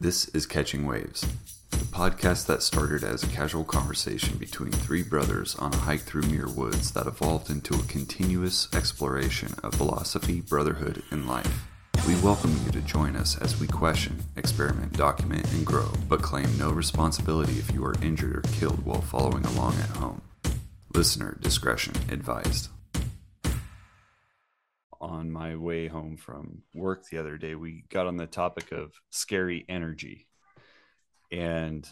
This is Catching Waves, the podcast that started as a casual conversation between three brothers on a hike through Muir Woods that evolved into a continuous exploration of philosophy, brotherhood, and life. We welcome you to join us as we question, experiment, document, and grow, but claim no responsibility if you are injured or killed while following along at home. Listener discretion advised. On my way home from work the other day, we got on the topic of scary energy. And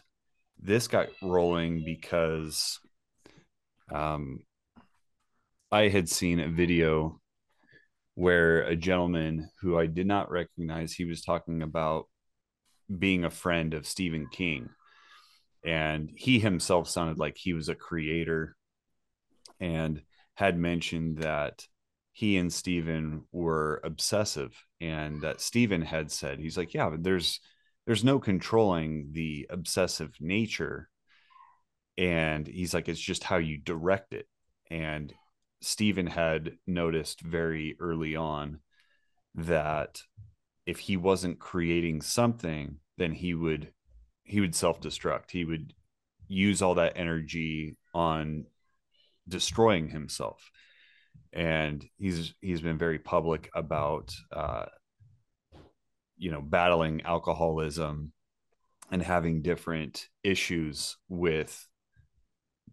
this got rolling because um, I had seen a video where a gentleman who I did not recognize, he was talking about being a friend of Stephen King. And he himself sounded like he was a creator and had mentioned that he and Stephen were obsessive and that Stephen had said he's like yeah but there's there's no controlling the obsessive nature. And he's like it's just how you direct it. And Stephen had noticed very early on that if he wasn't creating something then he would he would self-destruct. He would use all that energy on destroying himself and he's he's been very public about uh, you know battling alcoholism and having different issues with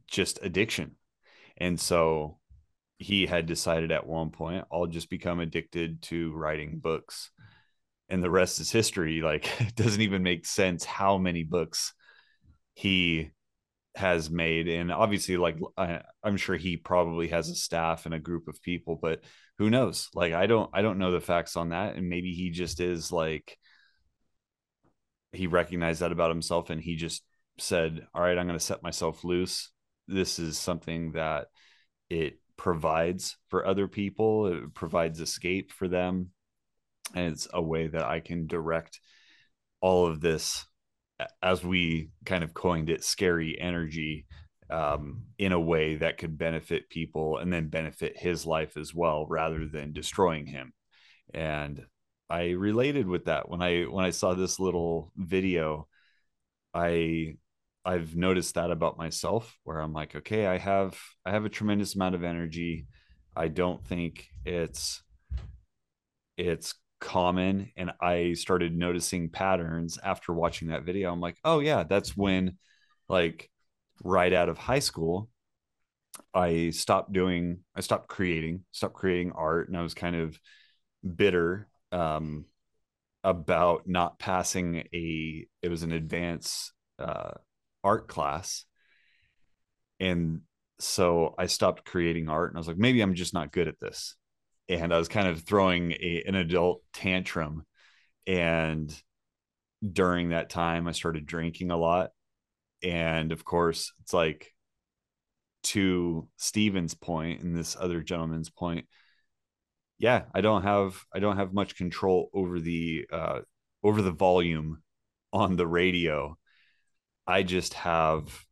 just addiction. And so he had decided at one point i'll just become addicted to writing books and the rest is history. Like it doesn't even make sense how many books he has made and obviously like I, i'm sure he probably has a staff and a group of people but who knows? Like i don't i don't know the facts on that and maybe he just is like he recognized that about himself and he just said all right i'm going to set myself loose. This is something that it provides for other people. It provides escape for them. And it's a way that i can direct all of this as we kind of coined it, scary energy um, in a way that could benefit people and then benefit his life as well, rather than destroying him. And I related with that when I when I saw this little video. I I've noticed that about myself, where I'm like, okay, I have I have a tremendous amount of energy. I don't think it's it's common and i started noticing patterns after watching that video. I'm like oh yeah that's when like right out of high school i stopped doing i stopped creating stopped creating art and i was kind of bitter um about not passing a it was an advanced uh art class. And so i stopped creating art and i was like maybe i'm just not good at this and I was kind of throwing a, an adult tantrum. And during that time, I started drinking a lot. And of course, it's like to Stephen's point and this other gentleman's point, yeah, I don't have I don't have much control over the uh, over the volume on the radio. I just have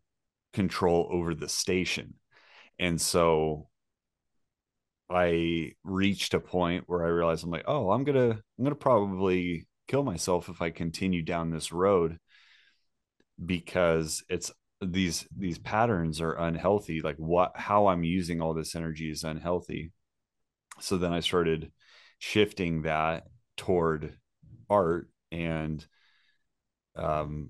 control over the station. And so I reached a point where I realized I'm like, oh, I'm gonna I'm gonna probably kill myself if I continue down this road because it's these these patterns are unhealthy. Like what how I'm using all this energy is unhealthy. So then I started shifting that toward art and um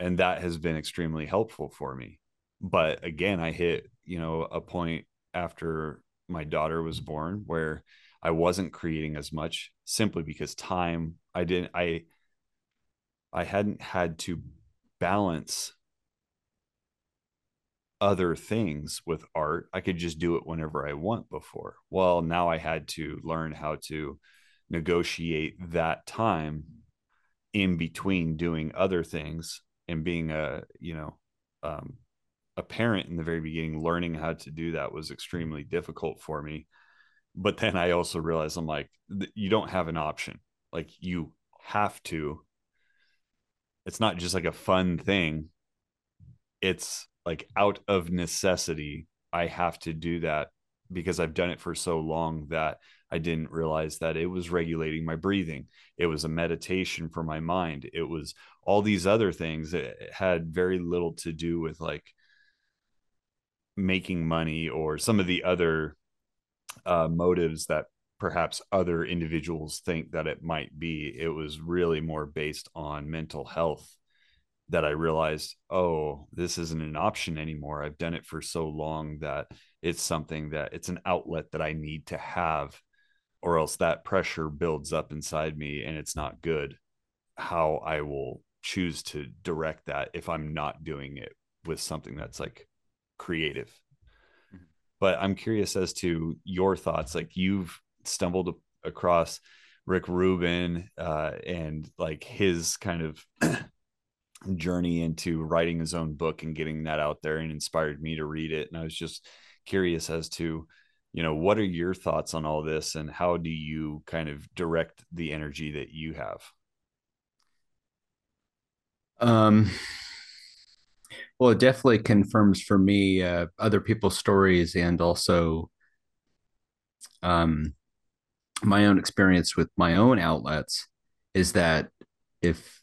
and that has been extremely helpful for me. But again, I hit, you know, a point after my daughter was born where I wasn't creating as much simply because time I didn't I I hadn't had to balance other things with art. I could just do it whenever I want before. Well, now I had to learn how to negotiate that time in between doing other things and being a, you know, um, a parent in the very beginning, learning how to do that was extremely difficult for me. But then I also realized I'm like, you don't have an option. Like you have to. It's not just like a fun thing. It's like out of necessity. I have to do that because I've done it for so long that I didn't realize that it was regulating my breathing. It was a meditation for my mind. It was all these other things that had very little to do with like making money or some of the other uh, motives that perhaps other individuals think that it might be. It was really more based on mental health that I realized, oh, this isn't an option anymore. I've done it for so long that it's something that it's an outlet that I need to have, or else that pressure builds up inside me and it's not good. How I will choose to direct that if I'm not doing it with something that's like creative. Mm-hmm. But I'm curious as to your thoughts. Like you've stumbled across Rick Rubin uh, and like his kind of journey into writing his own book and getting that out there and inspired me to read it. And I was just curious as to, you know, what are your thoughts on all this and how do you kind of direct the energy that you have? Um, well, it definitely confirms for me uh, other people's stories and also um, my own experience with my own outlets is that if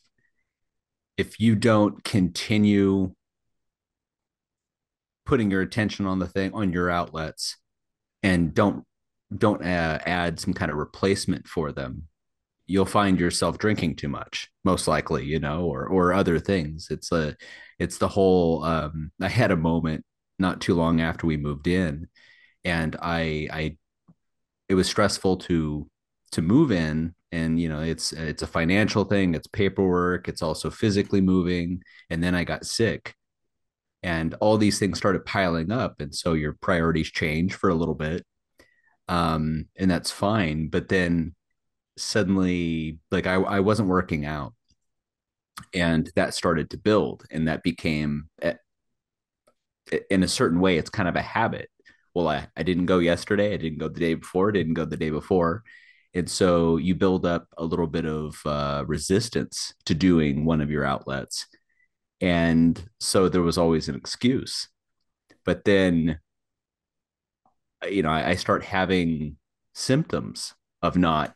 if you don't continue putting your attention on the thing on your outlets and don't don't uh, add some kind of replacement for them you'll find yourself drinking too much most likely you know or or other things. It's a it's the whole um i had a moment not too long after we moved in and i i it was stressful to to move in and you know it's it's a financial thing it's paperwork it's also physically moving and then i got sick. And all these things started piling up and so your priorities change for a little bit um and that's fine but then suddenly like I, I wasn't working out. And that started to build and that became in a certain way it's kind of a habit. Well I, I didn't go yesterday i didn't go the day before didn't go the day before. And so you build up a little bit of uh, resistance to doing one of your outlets. And so there was always an excuse. But then you know I, I start having symptoms of not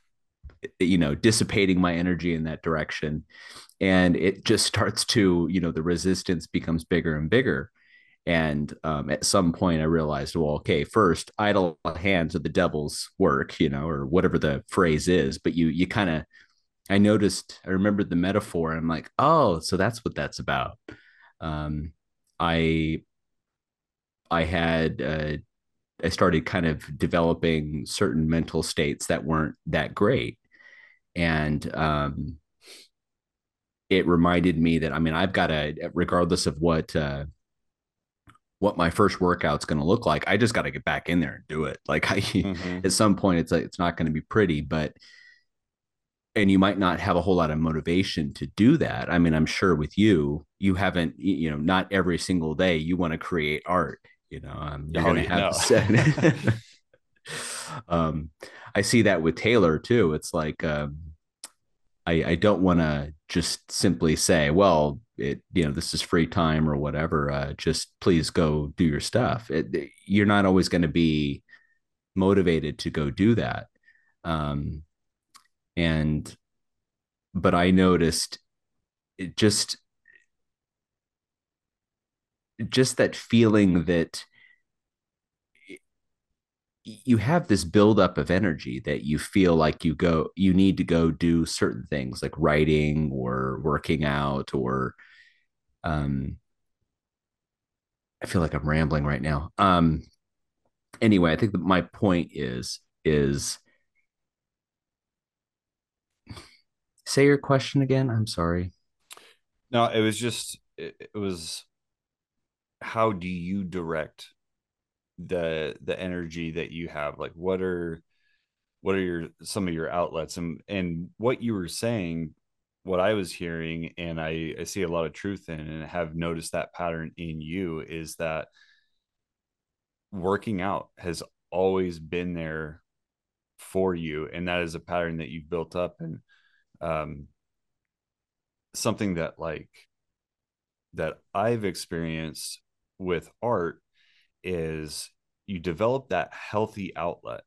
you know dissipating my energy in that direction. And it just starts to you know the resistance becomes bigger and bigger. And um, at some point i realized well okay first idle hands are the devil's work you know or whatever the phrase is. But you you kind of i noticed i remembered the metaphor and i'm like oh so that's what that's about. Um, i i had uh, i started kind of developing certain mental states that weren't that great and um, it reminded me that I mean I've got to regardless of what uh, what my first workout's going to look like, I just got to get back in there and do it. Like I, mm-hmm. at some point, it's like, it's not going to be pretty, but and you might not have a whole lot of motivation to do that. I mean, I'm sure with you, you haven't, you know, not every single day you want to create art. You know, um, you're oh, going to have. um, I see that with Taylor too. It's like um, I, I don't want to just simply say, well, it you know this is free time or whatever. Uh, just please go do your stuff. It, you're not always going to be motivated to go do that. Um, and but I noticed it just just that feeling that you have this buildup of energy that you feel like you go you need to go do certain things like writing or working out or um i feel like i'm rambling right now. Um anyway i think that my point is is say your question again i'm sorry. No it was just it, it was how do you direct the the energy that you have like what are what are your some of your outlets and and what you were saying what i was hearing and i i see a lot of truth in and have noticed that pattern in you is that working out has always been there for you and that is a pattern that you've built up and um something that like that i've experienced with art is you develop that healthy outlet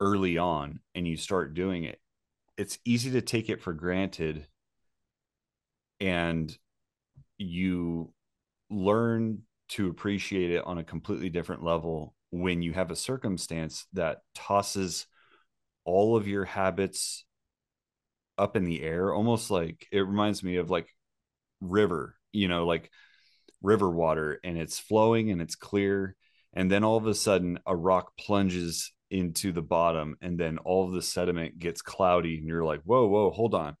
early on and you start doing it, it's easy to take it for granted and you learn to appreciate it on a completely different level when you have a circumstance that tosses all of your habits up in the air. Almost like it reminds me of like river you know like river water and it's flowing and it's clear. And then all of a sudden a rock plunges into the bottom and then all of the sediment gets cloudy and you're like whoa whoa hold on.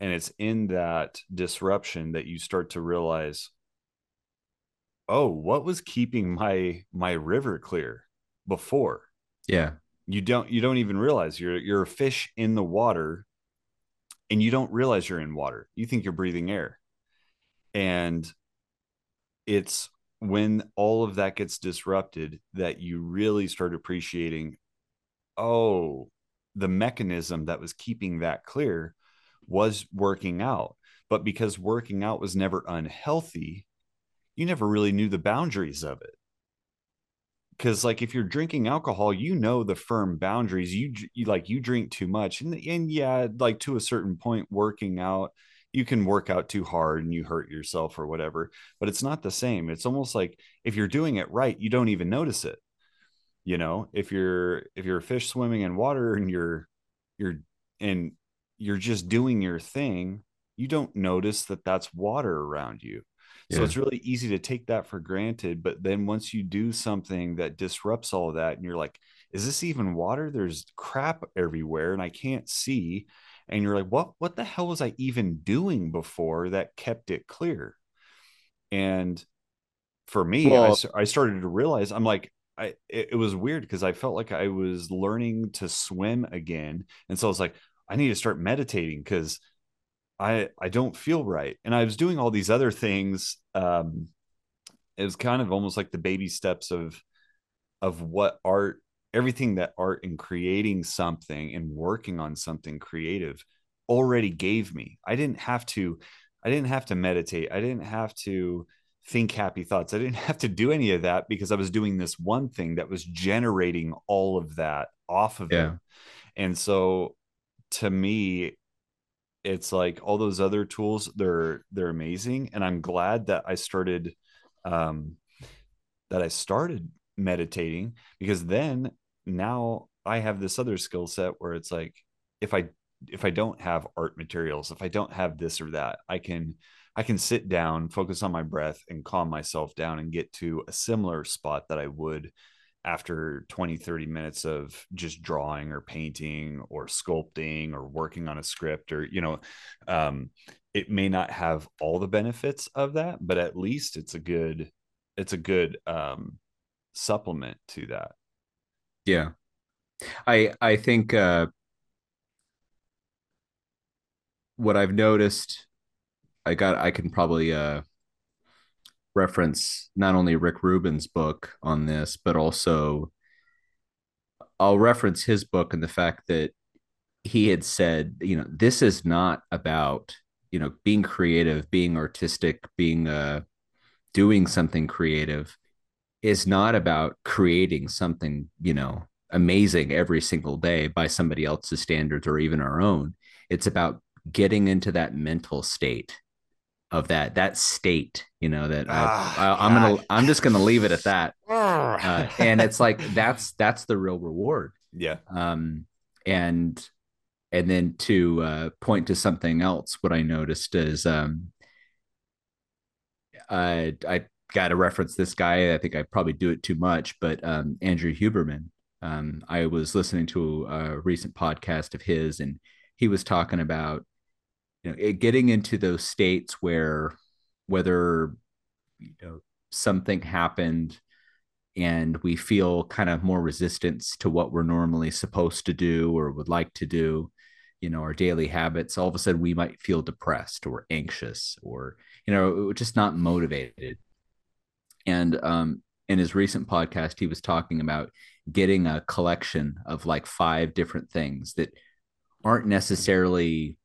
And it's in that disruption that you start to realize oh what was keeping my my river clear before? Yeah. You don't you don't even realize you're you're a fish in the water and you don't realize you're in water. You think you're breathing air. And it's when all of that gets disrupted that you really start appreciating oh the mechanism that was keeping that clear was working out. But because working out was never unhealthy, you never really knew the boundaries of it. Because like if you're drinking alcohol, you know the firm boundaries. You, you like you drink too much, and and yeah, like to a certain point, working out, you can work out too hard and you hurt yourself or whatever. But it's not the same. It's almost like if you're doing it right, you don't even notice it. You know, if you're if you're a fish swimming in water and you're you're and you're just doing your thing, you don't notice that that's water around you. Yeah. So it's really easy to take that for granted. But then once you do something that disrupts all of that, and you're like, is this even water? There's crap everywhere and I can't see. And you're like, what what the hell was I even doing before that kept it clear? And for me, well, I, I started to realize I'm like, I, it, it was weird because I felt like I was learning to swim again. And so I was like, I need to start meditating because I I don't feel right. And I was doing all these other things. Um, it was kind of almost like the baby steps of of what art, everything that art and creating something and working on something creative already gave me. I didn't have to, I didn't have to meditate. I didn't have to think happy thoughts. I didn't have to do any of that because I was doing this one thing that was generating all of that off of yeah. it. And so to me it's like all those other tools they're they're amazing and i'm glad that i started um that i started meditating because then now i have this other skill set where it's like if i if i don't have art materials if i don't have this or that i can i can sit down focus on my breath and calm myself down and get to a similar spot that i would after 20 30 minutes of just drawing or painting or sculpting or working on a script or you know um, it may not have all the benefits of that but at least it's a good it's a good um, supplement to that yeah. I i think uh what i've noticed i got i can probably uh reference not only Rick Rubin's book on this, but also I'll reference his book and the fact that he had said, you know, this is not about, you know, being creative, being artistic, being uh doing something creative is not about creating something, you know, amazing every single day by somebody else's standards or even our own. It's about getting into that mental state of that that state you know that ah, I, am gonna i'm just gonna leave it at that. Uh, and it's like that's that's the real reward. Yeah. Um and and then to uh, point to something else what i noticed is um i i got to reference this guy. I think i probably do it too much but um andrew huberman. Um i was listening to a recent podcast of his and he was talking about you know it, getting into those states where whether you know something happened and we feel kind of more resistance to what we're normally supposed to do or would like to do you know our daily habits all of a sudden we might feel depressed or anxious or you know just not motivated and um in his recent podcast he was talking about getting a collection of like five different things that aren't necessarily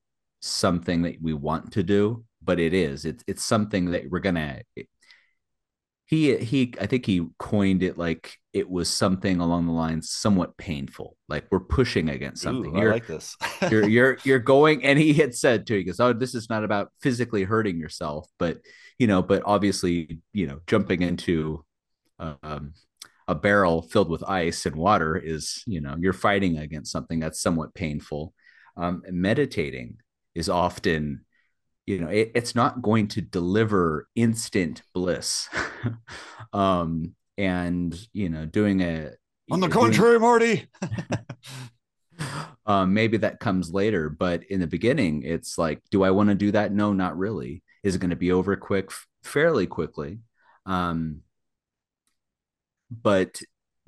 something that we want to do, but it is. It's it's something that we're gonna. He he, I think he coined it like it was something along the lines somewhat painful like we're pushing against something. Ooh, I you're, like this. you're you're you're going and he had said to he goes oh this is not about physically hurting yourself but you know but obviously you know jumping into um, a barrel filled with ice and water is you know you're fighting against something that's somewhat painful. Um, meditating is often you know it, it's not going to deliver instant bliss. Um and you know doing a On the contrary, Marty. um, maybe that comes later but in the beginning it's like do i want to do that? No not really. Is it going to be over quick fairly quickly? Um, but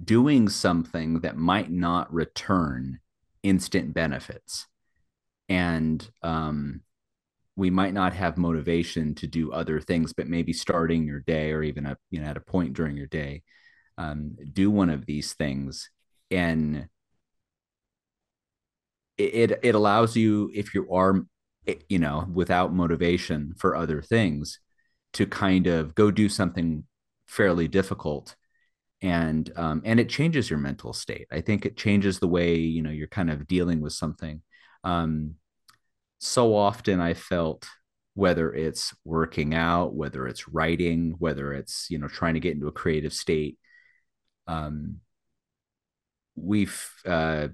doing something that might not return instant benefits. And um, we might not have motivation to do other things but maybe starting your day or even a you know at a point during your day um, do one of these things. And it it allows you if you are you know without motivation for other things to kind of go do something fairly difficult. And um, and it changes your mental state. I think it changes the way you know you're kind of dealing with something. Um, so often i felt whether it's working out whether it's writing whether it's you know trying to get into a creative state um, we've uh,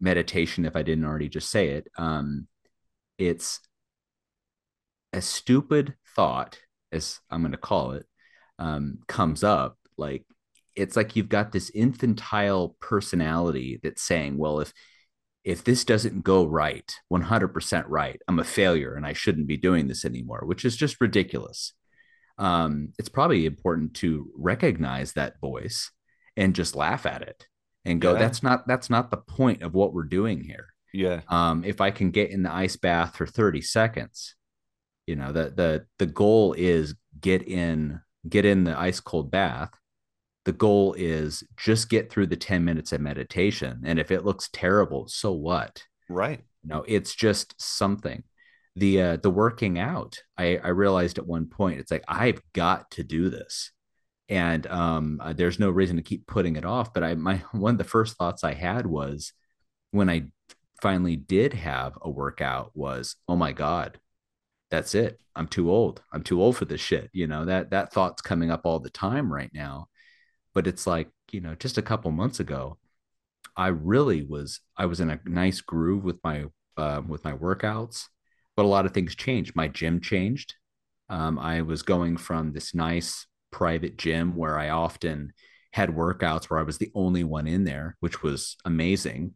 meditation if i didn't already just say it um, it's a stupid thought as i'm going to call it um, comes up like it's like you've got this infantile personality that's saying well if if this doesn't go right 100% right i'm a failure and i shouldn't be doing this anymore which is just ridiculous. Um, it's probably important to recognize that voice and just laugh at it and go yeah. that's not that's not the point of what we're doing here. Yeah. Um, if i can get in the ice bath for 30 seconds you know the the the goal is get in get in the ice cold bath the goal is just get through the 10 minutes of meditation and if it looks terrible so what? Right. You know it's just something. The uh the working out i i realized at one point it's like i've got to do this. And um uh, there's no reason to keep putting it off but i my one of the first thoughts i had was when i finally did have a workout was oh my god that's it. I'm too old. I'm too old for this shit. You know that that thought's coming up all the time right now but it's like you know just a couple months ago i really was i was in a nice groove with my uh, with my workouts but a lot of things changed. My gym changed. Um, i was going from this nice private gym where i often had workouts where i was the only one in there which was amazing.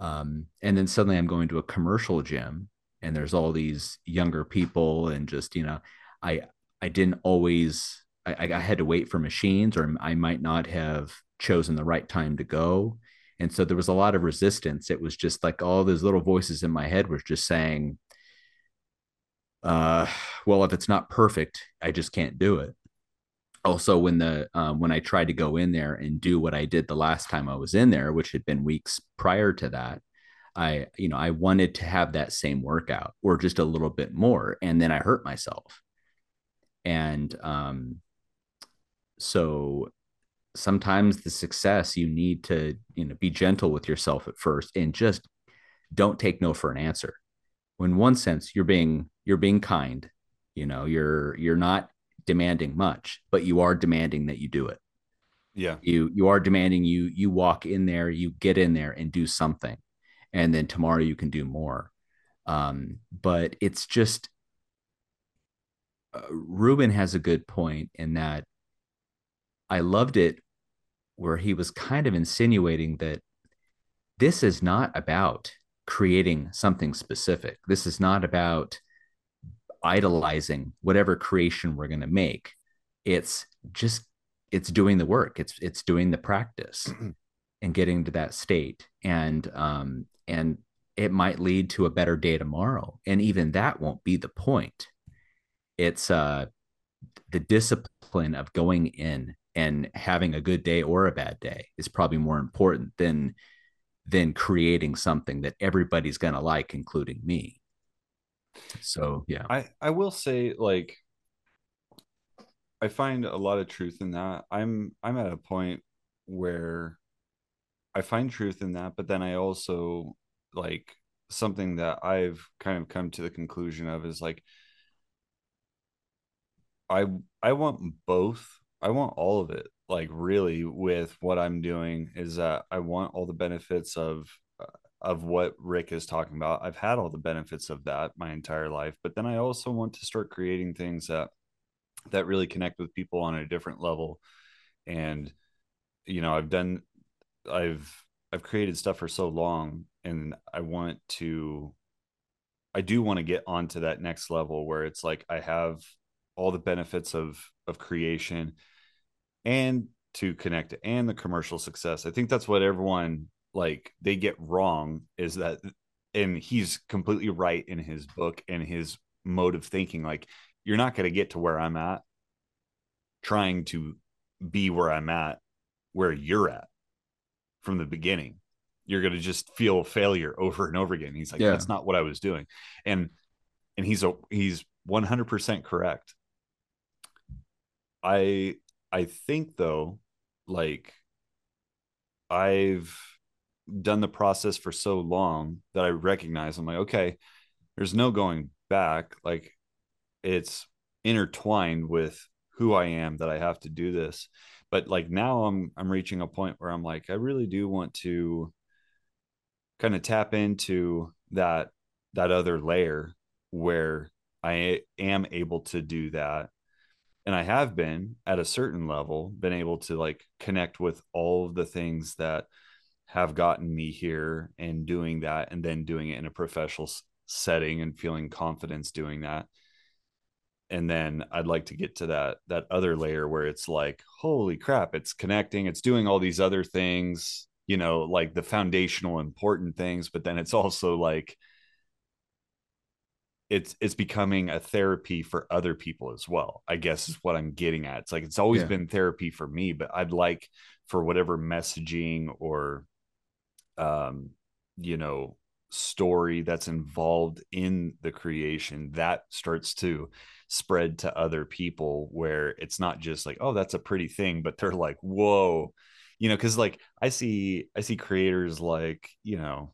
Um, and then suddenly i'm going to a commercial gym and there's all these younger people and just you know i i didn't always I, I had to wait for machines, or I might not have chosen the right time to go. And so there was a lot of resistance. It was just like all those little voices in my head were just saying, uh, well, if it's not perfect, I just can't do it. Also, when the um, when I tried to go in there and do what I did the last time I was in there, which had been weeks prior to that, I you know I wanted to have that same workout or just a little bit more, and then I hurt myself. And um, so sometimes the success you need to you know be gentle with yourself at first and just don't take no for an answer. When one sense you're being you're being kind you know you're you're not demanding much but you are demanding that you do it. Yeah. You you are demanding you you walk in there you get in there and do something and then tomorrow you can do more. Um but it's just uh, Rubin has a good point in that I loved it where he was kind of insinuating that this is not about creating something specific. This is not about idolizing whatever creation we're going to make. It's just it's doing the work. It's it's doing the practice and getting to that state. And um and it might lead to a better day tomorrow. And even that won't be the point. It's uh the discipline of going in and having a good day or a bad day is probably more important than than creating something that everybody's going to like including me so yeah i i will say like i find a lot of truth in that i'm i'm at a point where I find truth in that, but then I also like something that I've kind of come to the conclusion of is like I I want both. I want all of it. Like really with what I'm doing is that I want all the benefits of uh, of what Rick is talking about. I've had all the benefits of that my entire life, but then I also want to start creating things that that really connect with people on a different level. And you know, I've done I've I've created stuff for so long and I want to I do want to get onto that next level where it's like I have all the benefits of of creation and to connect and the commercial success. I think that's what everyone like they get wrong is that and he's completely right in his book and his mode of thinking. Like you're not going to get to where I'm at trying to be where I'm at where you're at from the beginning. You're going to just feel failure over and over again. He's like yeah. that's not what i was doing. And and he's a he's 100% correct. I i think though like i've done the process for so long that i recognize i'm like okay there's no going back. Like it's intertwined with who i am that i have to do this. But like now i'm i'm reaching a point where i'm like i really do want to kind of tap into that that other layer where i am able to do that and i have been at a certain level been able to like connect with all of the things that have gotten me here and doing that and then doing it in a professional setting and feeling confidence doing that. And then i'd like to get to that that other layer where it's like holy crap it's connecting it's doing all these other things you know like the foundational important things but then it's also like it's it's becoming a therapy for other people as well i guess is what i'm getting at it's like it's always yeah. been therapy for me but i'd like for whatever messaging or um you know story that's involved in the creation that starts to spread to other people where it's not just like oh that's a pretty thing but they're like whoa you know because like i see i see creators like you know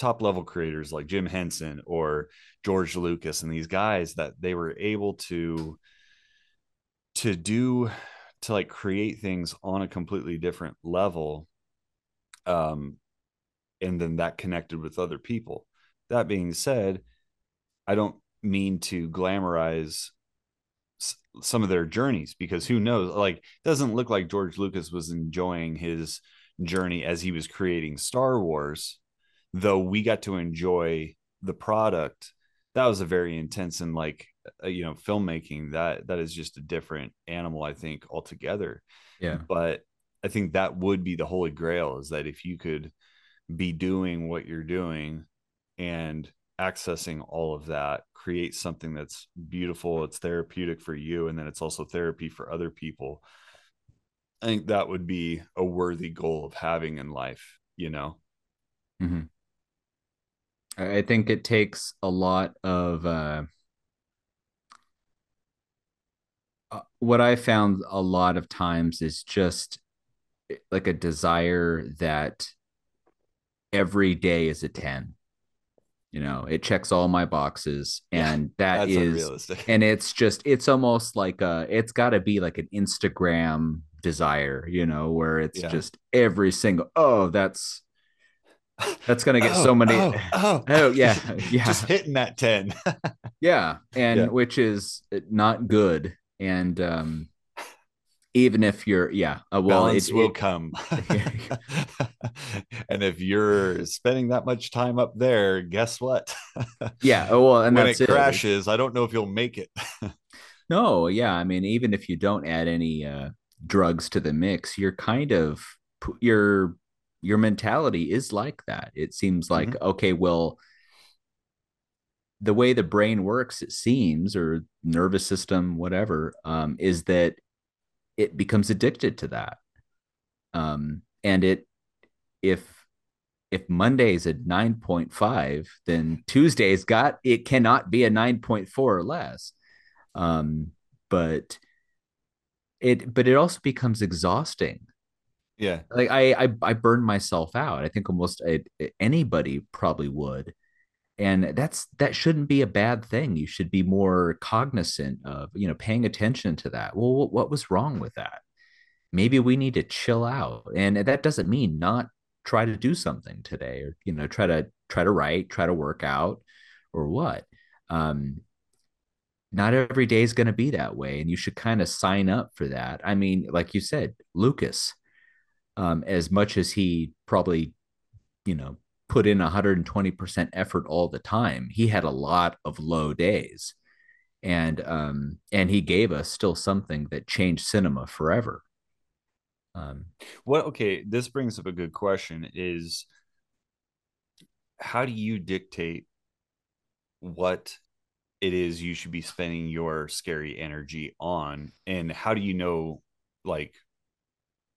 top level creators like jim henson or george lucas and these guys that they were able to to do to like create things on a completely different level um and then that connected with other people. That being said, I don't mean to glamorize some of their journeys because who knows like it doesn't look like George Lucas was enjoying his journey as he was creating Star Wars though we got to enjoy the product that was a very intense and like uh, you know filmmaking that that is just a different animal I think altogether. Yeah. But I think that would be the holy grail is that if you could be doing what you're doing and accessing all of that create something that's beautiful it's therapeutic for you and then it's also therapy for other people i think that would be a worthy goal of having in life you know? Mm-hmm. I think it takes a lot of uh, uh, what i found a lot of times is just eh, like a desire that every day is a 10 you know it checks all my boxes and yeah, that is and it's just it's almost like a it's got to be like an instagram desire you know where it's yeah. just every single oh that's that's gonna get oh, so many oh, oh. oh yeah yeah. Just hitting that 10 yeah and yeah. which is not good and um even if you're yeah uh, well balance it, will it, come. And if you're spending that much time up there guess what? Yeah oh, well and when it crashes i don't know if you'll make it. No yeah i mean even if you don't add any uh, drugs to the mix you're kind of your your mentality is like that it seems like mm-hmm. okay well the way the brain works it seems or nervous system whatever um, is that it becomes addicted to that. Um, and it, if if Monday's a 9.5, then Tuesday's got it cannot be a 9.4 or less. Um, but it but it also becomes exhausting. Yeah. Like I I, I burned myself out. I think almost I, anybody probably would. And that's that shouldn't be a bad thing. You should be more cognizant of, you know, paying attention to that. Well, what, what was wrong with that? Maybe we need to chill out. And that doesn't mean not try to do something today or, you know, try to try to write, try to work out or what. Um, not every day is going to be that way and you should kind of sign up for that i mean like you said lucas um, as much as he probably you know put in 120% effort all the time he had a lot of low days. And um and he gave us still something that changed cinema forever. Um what okay this brings up a good question is how do you dictate what it is you should be spending your scary energy on? And how do you know like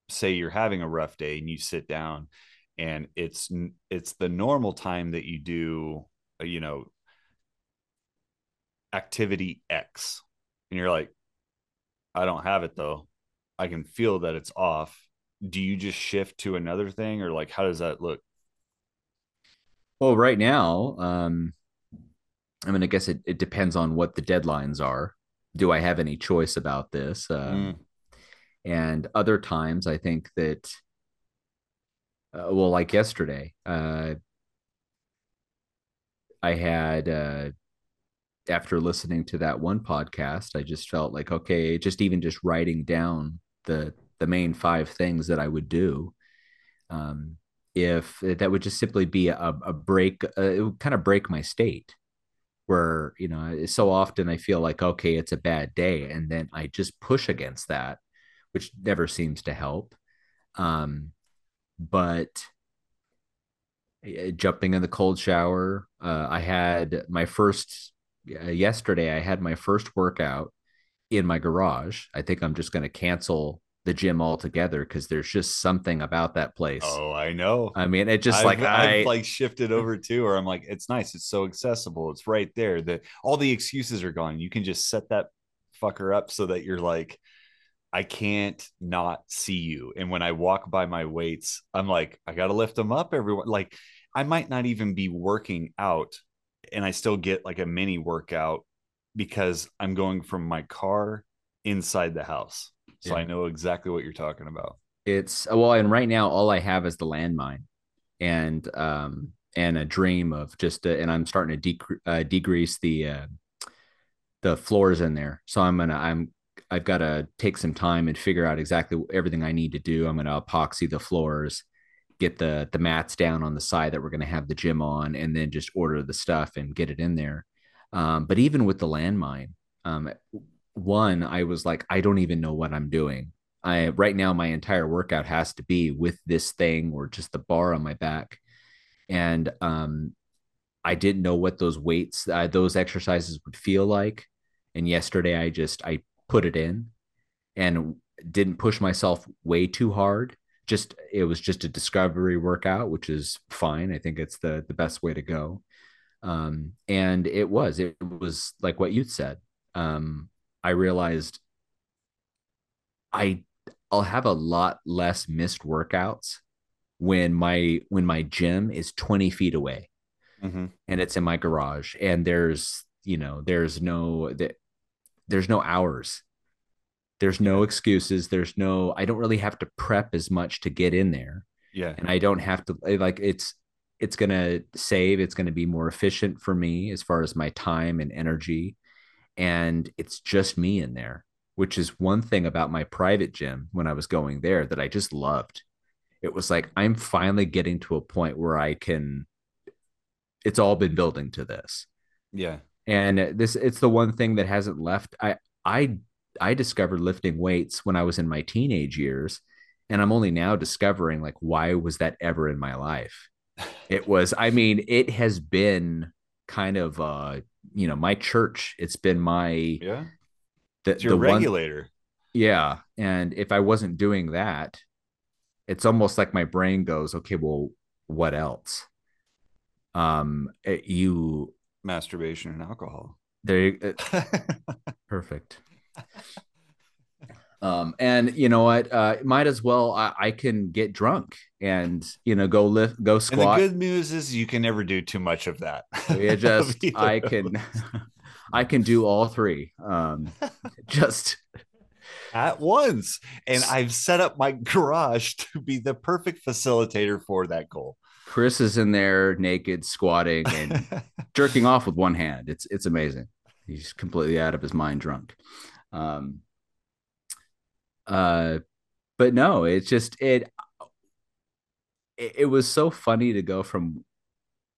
say you're having a rough day and you sit down and it's it's the normal time that you do uh, you know activity x and you're like i don't have it though i can feel that it's off do you just shift to another thing or like how does that look well right now um I mean, I guess it, it depends on what the deadlines are. Do I have any choice about this? Um, mm. And other times, I think that, uh, well, like yesterday, uh, I had, uh, after listening to that one podcast, I just felt like, okay, just even just writing down the the main five things that I would do, um, if that would just simply be a, a break, uh, it would kind of break my state where you know so often i feel like okay it's a bad day and then i just push against that which never seems to help um but uh, jumping in the cold shower uh, i had my first uh, yesterday i had my first workout in my garage i think i'm just going to cancel the gym altogether because there's just something about that place. Oh, I know. I mean, it just I've, like I I've like shifted over to, or I'm like, it's nice, it's so accessible, it's right there. That all the excuses are gone. You can just set that fucker up so that you're like, I can't not see you. And when I walk by my weights, I'm like, I gotta lift them up, everyone. Like, I might not even be working out, and I still get like a mini workout because I'm going from my car inside the house so yeah. I know exactly what you're talking about. It's well, and right now all I have is the landmine, and um, and a dream of just, uh, and I'm starting to dec- uh, degrease the uh, the floors in there. So I'm gonna, I'm, I've got to take some time and figure out exactly everything I need to do. I'm gonna epoxy the floors, get the the mats down on the side that we're gonna have the gym on, and then just order the stuff and get it in there. Um, but even with the landmine, um, one, I was like, I don't even know what I'm doing. I right now my entire workout has to be with this thing or just the bar on my back, and um, I didn't know what those weights, uh, those exercises would feel like. And yesterday, I just I put it in, and didn't push myself way too hard. Just it was just a discovery workout, which is fine. I think it's the the best way to go. Um, and it was it was like what you said. Um, I realized I I'll have a lot less missed workouts when my when my gym is 20 feet away mm-hmm. and it's in my garage and there's you know there's no there's no hours there's no excuses there's no i don't really have to prep as much to get in there yeah and i don't have to eh, like it's it's going to save it's going to be more efficient for me as far as my time and energy and it's just me in there, which is one thing about my private gym when I was going there that I just loved. It was like I'm finally getting to a point where I can it's all been building to this. Yeah. And this it's the one thing that hasn't left. I I I discovered lifting weights when I was in my teenage years and I'm only now discovering like why was that ever in my life? It was I mean it has been kind of uh you know my church it's been my yeah the, it's your the regulator one, yeah and if i wasn't doing that it's almost like my brain goes okay well what else um it, you masturbation and alcohol there you uh, perfect Um, and you know what? Uh, might as well. I, I can get drunk and you know go lift, go squat. And the good news is you can never do too much of that. it just I can, I can do all three. Um, just at once, and I've set up my garage to be the perfect facilitator for that goal. Chris is in there naked, squatting and jerking off with one hand. It's it's amazing. He's completely out of his mind, drunk. Um, uh, but no, it's just it, it. It was so funny to go from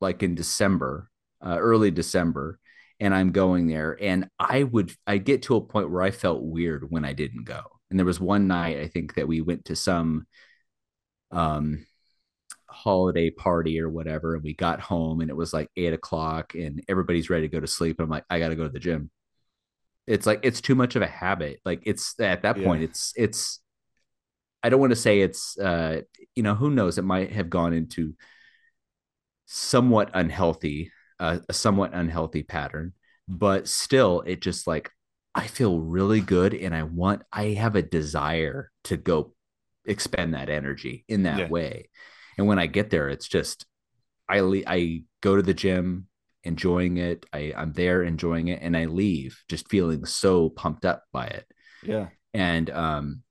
like in December, uh, early December, and I'm going there, and I would I get to a point where I felt weird when I didn't go. And there was one night I think that we went to some um holiday party or whatever, and we got home and it was like eight o'clock, and everybody's ready to go to sleep. And I'm like, I got to go to the gym it's like it's too much of a habit like it's at that point yeah. it's it's i don't want to say it's uh you know who knows it might have gone into somewhat unhealthy uh, a somewhat unhealthy pattern but still it just like i feel really good and i want i have a desire to go expend that energy in that yeah. way and when i get there it's just i i go to the gym enjoying it. I, I'm there enjoying it, and I leave just feeling so pumped up by it. Yeah. And um,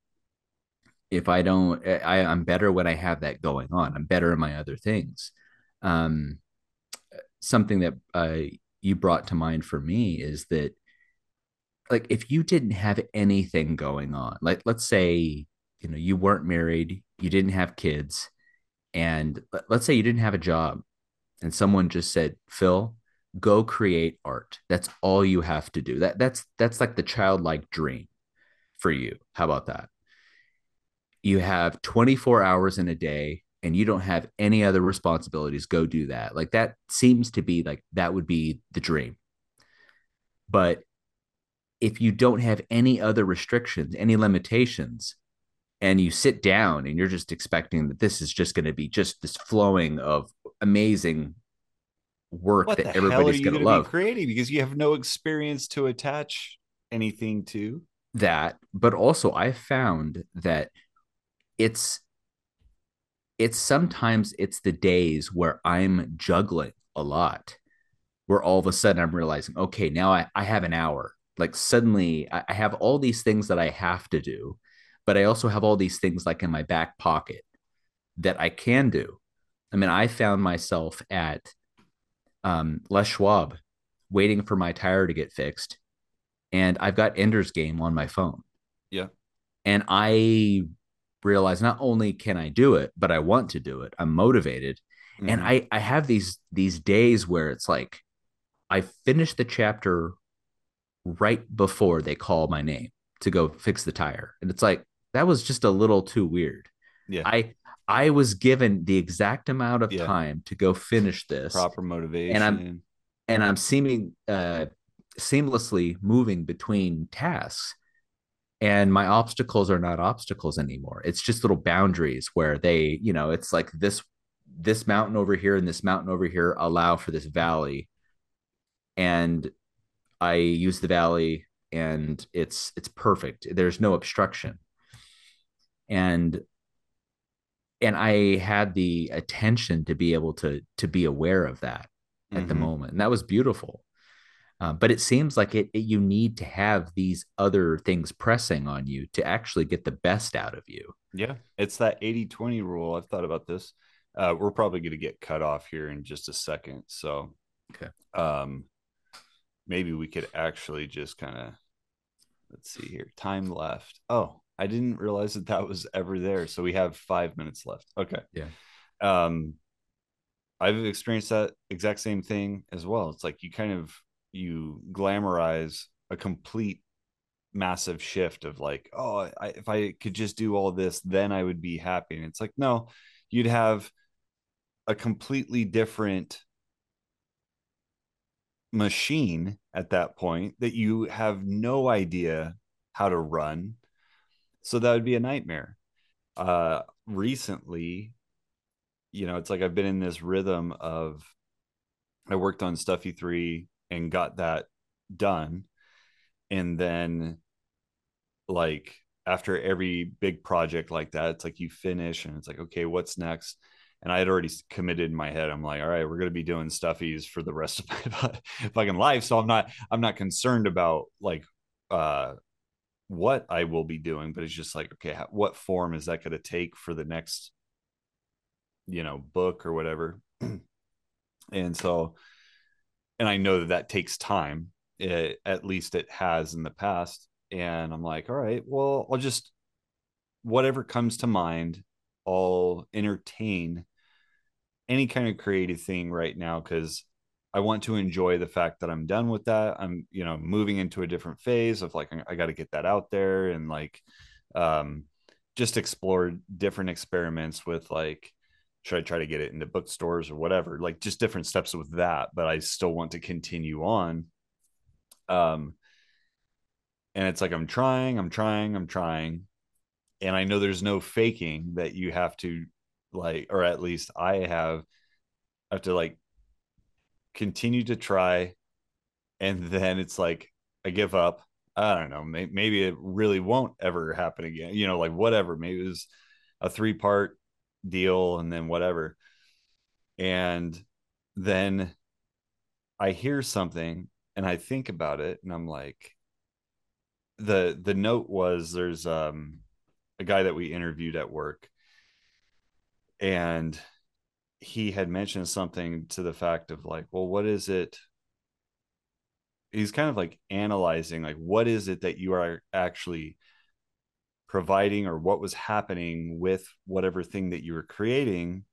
if I don't, I, I'm better when I have that going on. I'm better in my other things. Um, something that uh, you brought to mind for me is that, like, if you didn't have anything going on, like, let's say, you know, you weren't married, you didn't have kids, and let's say you didn't have a job, and someone just said, Phil, go create art. That's all you have to do. That that's that's like the childlike dream for you. How about that? You have 24 hours in a day and you don't have any other responsibilities. Go do that. Like that seems to be like that would be the dream. But if you don't have any other restrictions, any limitations, and you sit down and you're just expecting that this is just going to be just this flowing of amazing work what that everybody's going to love. creating because you have no experience to attach anything to that. But also, I found that it's it's sometimes it's the days where I'm juggling a lot, where all of a sudden I'm realizing, okay, now I, I have an hour. Like suddenly I, I have all these things that I have to do, but I also have all these things like in my back pocket that I can do. I mean, I found myself at um, Les Schwab waiting for my tire to get fixed. And I've got Ender's Game on my phone. Yeah. And I realize not only can I do it, but I want to do it. I'm motivated. Mm-hmm. And I, I have these these days where it's like I finish the chapter right before they call my name to go fix the tire. And it's like that was just a little too weird. Yeah. I I was given the exact amount of yeah. time to go finish this. Proper motivation. And I'm and I'm seeming uh seamlessly moving between tasks. And my obstacles are not obstacles anymore. It's just little boundaries where they, you know, it's like this this mountain over here and this mountain over here allow for this valley. And I use the valley and it's it's perfect. There's no obstruction. And and I had the attention to be able to to be aware of that at mm-hmm. the moment, and that was beautiful. Uh, but it seems like it, it, you need to have these other things pressing on you to actually get the best out of you. Yeah, it's that 80 20 rule. I've thought about this. Uh, we're probably going to get cut off here in just a second. So, okay. Um, maybe we could actually just kind of let's see here. Time left. Oh, I didn't realize that that was ever there. So we have five minutes left. Okay. Yeah. Um, I've experienced that exact same thing as well. It's like you kind of you glamorize a complete massive shift of like, oh, I, if I could just do all this, then I would be happy. And it's like, no, you'd have a completely different machine at that point that you have no idea how to run so that would be a nightmare. Uh, recently, you know, it's like I've been in this rhythm of I worked on Stuffy 3 and got that done. And then like after every big project like that, it's like you finish and it's like, okay, what's next? And I had already committed in my head. I'm like, all right, we're going to be doing stuffies for the rest of my fucking life. So I'm not, I'm not concerned about like, uh, what I will be doing, but it's just like, okay, what form is that going to take for the next, you know, book or whatever? and so, and I know that that takes time. It, at least it has in the past. And I'm like, all right, well, I'll just, whatever comes to mind, I'll entertain any kind of creative thing right now because I want to enjoy the fact that I'm done with that. I'm, you know, moving into a different phase of like, I got to get that out there and like, um, just explore different experiments with like, should I try to get it into bookstores or whatever? Like just different steps with that, but I still want to continue on. Um, and it's like, I'm trying, I'm trying, I'm trying. And I know there's no faking that you have to like, or at least I have, have to like continue to try and then it's like i give up. I don't know maybe it really won't ever happen again you know like whatever maybe it was a three part deal and then whatever. And then i hear something and i think about it and i'm like the the note was there's um a guy that we interviewed at work and he had mentioned something to the fact of like, well, what is it? He's kind of like analyzing, like, what is it that you are actually providing or what was happening with whatever thing that you were creating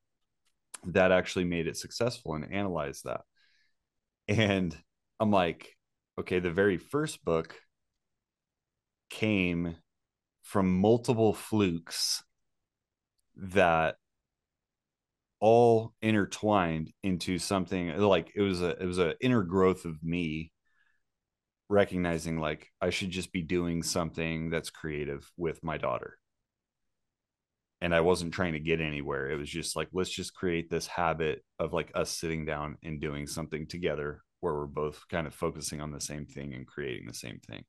that actually made it successful and analyze that. And I'm like, okay, the very first book came from multiple flukes that all intertwined into something like it was a it was an inner growth of me recognizing like I should just be doing something that's creative with my daughter. And I wasn't trying to get anywhere. It was just like let's just create this habit of like us sitting down and doing something together where we're both kind of focusing on the same thing and creating the same thing.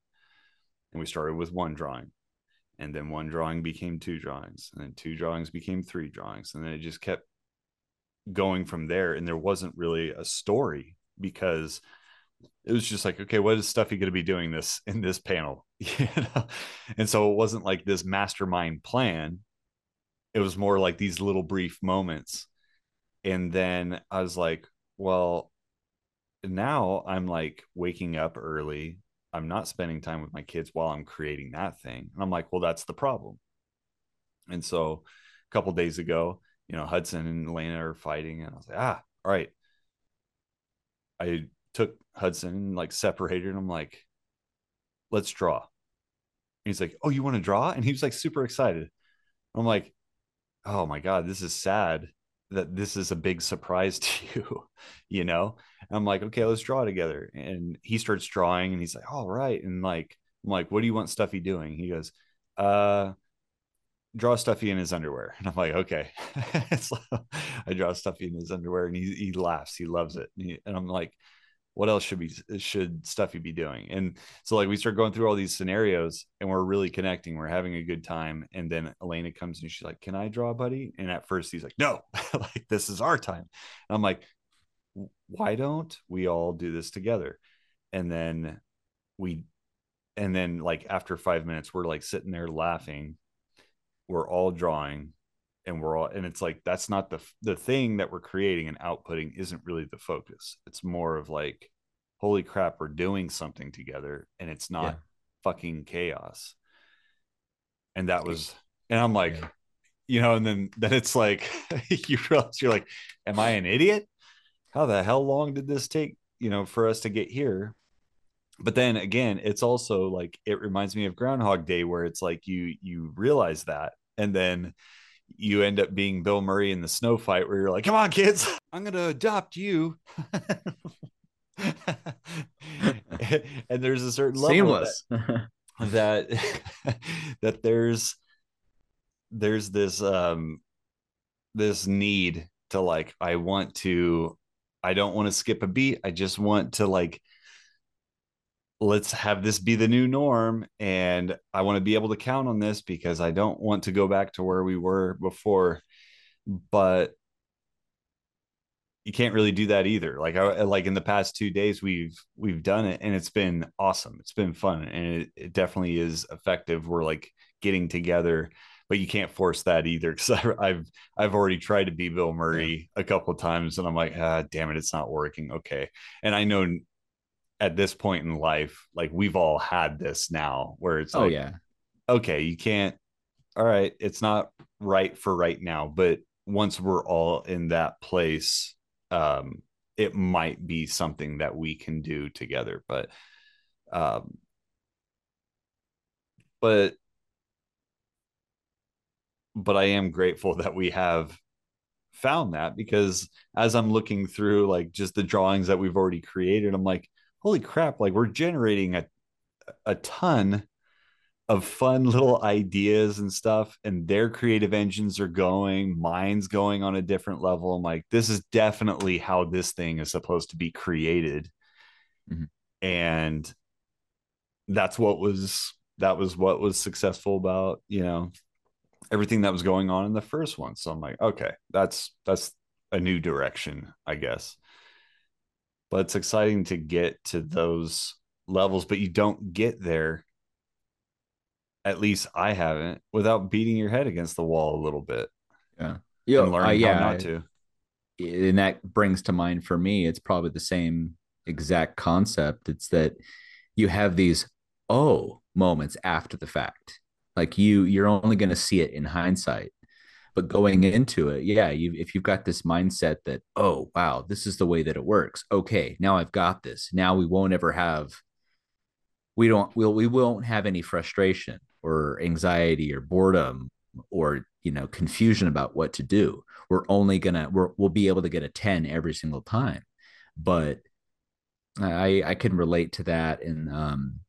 And we started with one drawing. And then one drawing became two drawings, and then two drawings became three drawings, and then it just kept going from there and there wasn't really a story because it was just like okay what is stuffy going to be doing this in this panel? And so it wasn't like this mastermind plan. It was more like these little brief moments. And then i was like well now i'm like waking up early. I'm not spending time with my kids while i'm creating that thing. And i'm like well that's the problem. And so a couple days ago you know, Hudson and Elena are fighting. And I was like, ah, all right. I took Hudson and like separated. And I'm like, let's draw. And he's like, oh, you want to draw? And he was like super excited. I'm like, oh my God, this is sad that this is a big surprise to you, you know? And I'm like, okay, let's draw together. And he starts drawing and he's like, all right. And like, I'm like, what do you want Stuffy doing? He goes, uh, draw Stuffy in his underwear. And I'm like, okay. so I draw Stuffy in his underwear and he, he laughs. He loves it. And, he, and, I'm like, what else should be, should Stuffy be doing? And so like we start going through all these scenarios and we're really connecting. We're having a good time. And then Elena comes and she's like, can I draw buddy? And at first he's like, no, like this is our time. And I'm like, why don't we all do this together? And then we, and then like after five minutes, we're like sitting there laughing we're all drawing and we're all and it's like that's not the the thing that we're creating and outputting isn't really the focus it's more of like holy crap we're doing something together and it's not yeah. fucking chaos and that was and i'm like yeah. you know and then then it's like you realize you're like am i an idiot how the hell long did this take you know for us to get here but then again it's also like it reminds me of groundhog day where it's like you you realize that and then you end up being bill murray in the snow fight where you're like come on kids. I'm gonna adopt you. And there's a certain level Seamless. that that, that there's there's this um this need to like i want to i don't want to skip a beat. I just want to like let's have this be the new norm and i want to be able to count on this because i don't want to go back to where we were before. But you can't really do that either. Like I, like in the past two days we've we've done it and it's been awesome. It's been fun and it, it definitely is effective. We're like getting together but you can't force that either because I've I've already tried to be Bill Murray yeah. a couple times and I'm like ah damn it it's not working. Okay. And I know at this point in life, like we've all had this now where it's oh like, yeah, okay, you can't, all right, it's not right for right now, but once we're all in that place, um, it might be something that we can do together. But, um, but, but I am grateful that we have found that because as I'm looking through like just the drawings that we've already created, I'm like, holy crap, like we're generating a a ton of fun little ideas and stuff and their creative engines are going mine's going on a different level i'm like this is definitely how this thing is supposed to be created. Mm-hmm. and that's what was that was what was successful about you know everything that was going on in the first one. So i'm like okay that's that's a new direction i guess but it's exciting to get to those levels but you don't get there at least i haven't without beating your head against the wall a little bit yeah. Yeah uh, yeah. not to. And that brings to mind for me it's probably the same exact concept. It's that you have these oh moments after the fact. Like you you're only going to see it in hindsight but going into it yeah you if you've got this mindset that oh wow this is the way that it works. Okay now i've got this. Now we won't ever have we don't we'll we won't have any frustration or anxiety or boredom or you know confusion about what to do. We're only gonna we're, we'll be able to get a 10 every single time. But i i can relate to that and um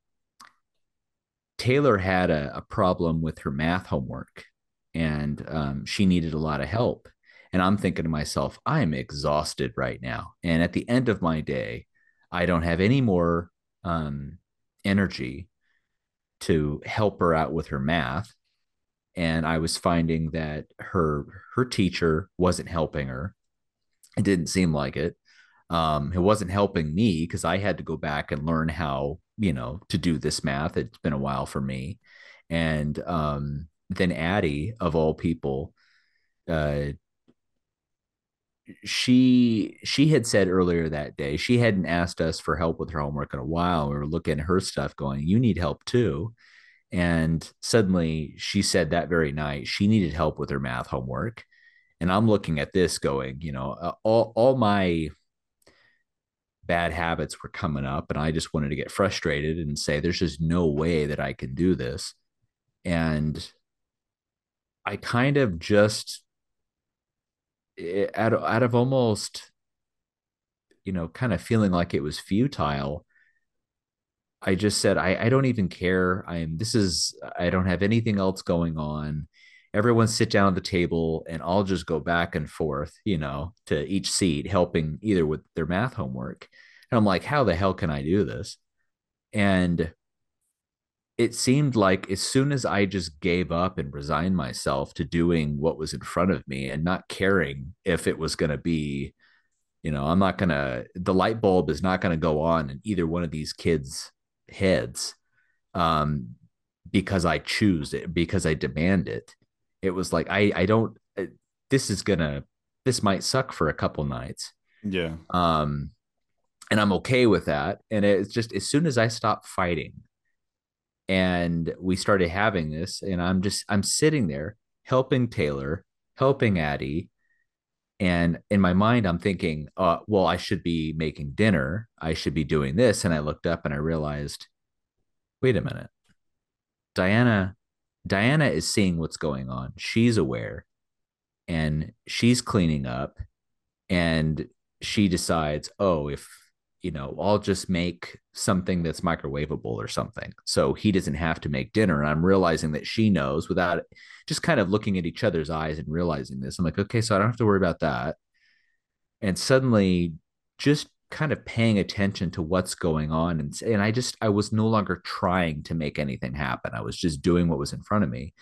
taylor had a, a problem with her math homework and um, she needed a lot of help. And I'm thinking to myself, I'm exhausted right now. And at the end of my day, I don't have any more um, energy to help her out with her math. And I was finding that her her teacher wasn't helping her. It didn't seem like it. Um, it wasn't helping me because I had to go back and learn how you know to do this math. It's been a while for me, and um, then Addie, of all people, uh, she she had said earlier that day she hadn't asked us for help with her homework in a while. We were looking at her stuff, going, "You need help too." And suddenly, she said that very night she needed help with her math homework. And I'm looking at this, going, you know, uh, all all my bad habits were coming up, and I just wanted to get frustrated and say, "There's just no way that I can do this." And I kind of just eh, out of, out of almost you know kind of feeling like it was futile i just said I, I don't even care. I'm this is i don't have anything else going on. Everyone sit down at the table and i'll just go back and forth you know to each seat helping either with their math homework. And i'm like how the hell can i do this? And it seemed like as soon as I just gave up and resigned myself to doing what was in front of me and not caring if it was going to be, you know, I'm not going to, the light bulb is not going to go on in either one of these kids' heads um, because I choose it, because I demand it. It was like, I, I don't, uh, this is going to, this might suck for a couple nights. Yeah. Um, and I'm okay with that. And it's just as soon as I stop fighting, and we started having this and i'm just i'm sitting there helping taylor helping addie and in my mind i'm thinking uh, well i should be making dinner i should be doing this and i looked up and i realized wait a minute. Diana diana is seeing what's going on. She's aware and she's cleaning up and she decides oh if you know, I'll just make something that's microwavable or something. So he doesn't have to make dinner. And I'm realizing that she knows without just kind of looking at each other's eyes and realizing this. I'm like, okay, so I don't have to worry about that. And suddenly, just kind of paying attention to what's going on and and I just I was no longer trying to make anything happen. I was just doing what was in front of me.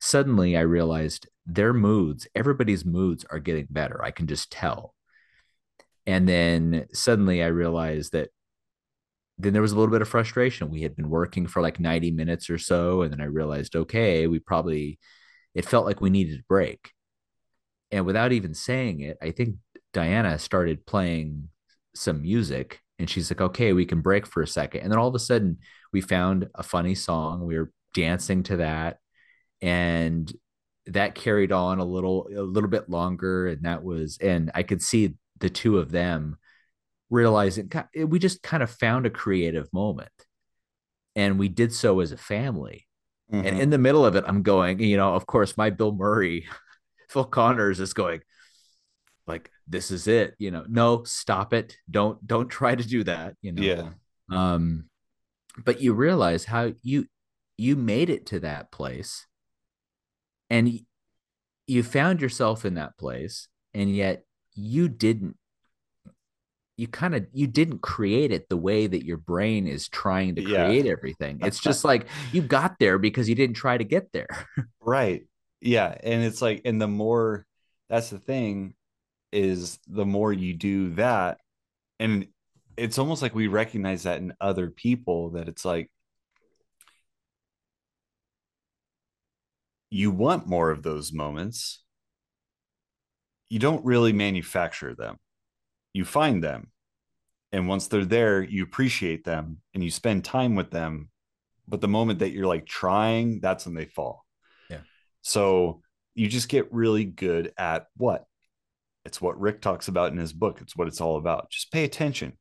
Suddenly I realized their moods, everybody's moods are getting better. I can just tell. And then suddenly I realized that then there was a little bit of frustration. We had been working for like 90 minutes or so and then I realized okay, we probably it felt like we needed a break. And without even saying it, I think Diana started playing some music and she's like okay we can break for a second and then all of a sudden we found a funny song we were dancing to that and that carried on a little a little bit longer and that was and i could see the two of them realizing we just kind of found a creative moment. And we did so as a family. Mm-hmm. and in the middle of it i'm going you know of course my bill murray phil connors is going like this is it you know. No stop it. Don't don't try to do that you know. Yeah. Um but you realize how you you made it to that place. And you found yourself in that place. And yet you didn't you kind of you didn't create it the way that your brain is trying to create yeah. everything. It's just like you got there because you didn't try to get there. Right. Yeah and it's like and the more that's the thing is the more you do that and it's almost like we recognize that in other people that it's like you want more of those moments you don't really manufacture them you find them and once they're there you appreciate them and you spend time with them but the moment that you're like trying that's when they fall yeah so you just get really good at what it's what Rick talks about in his book. It's what it's all about. Just pay attention.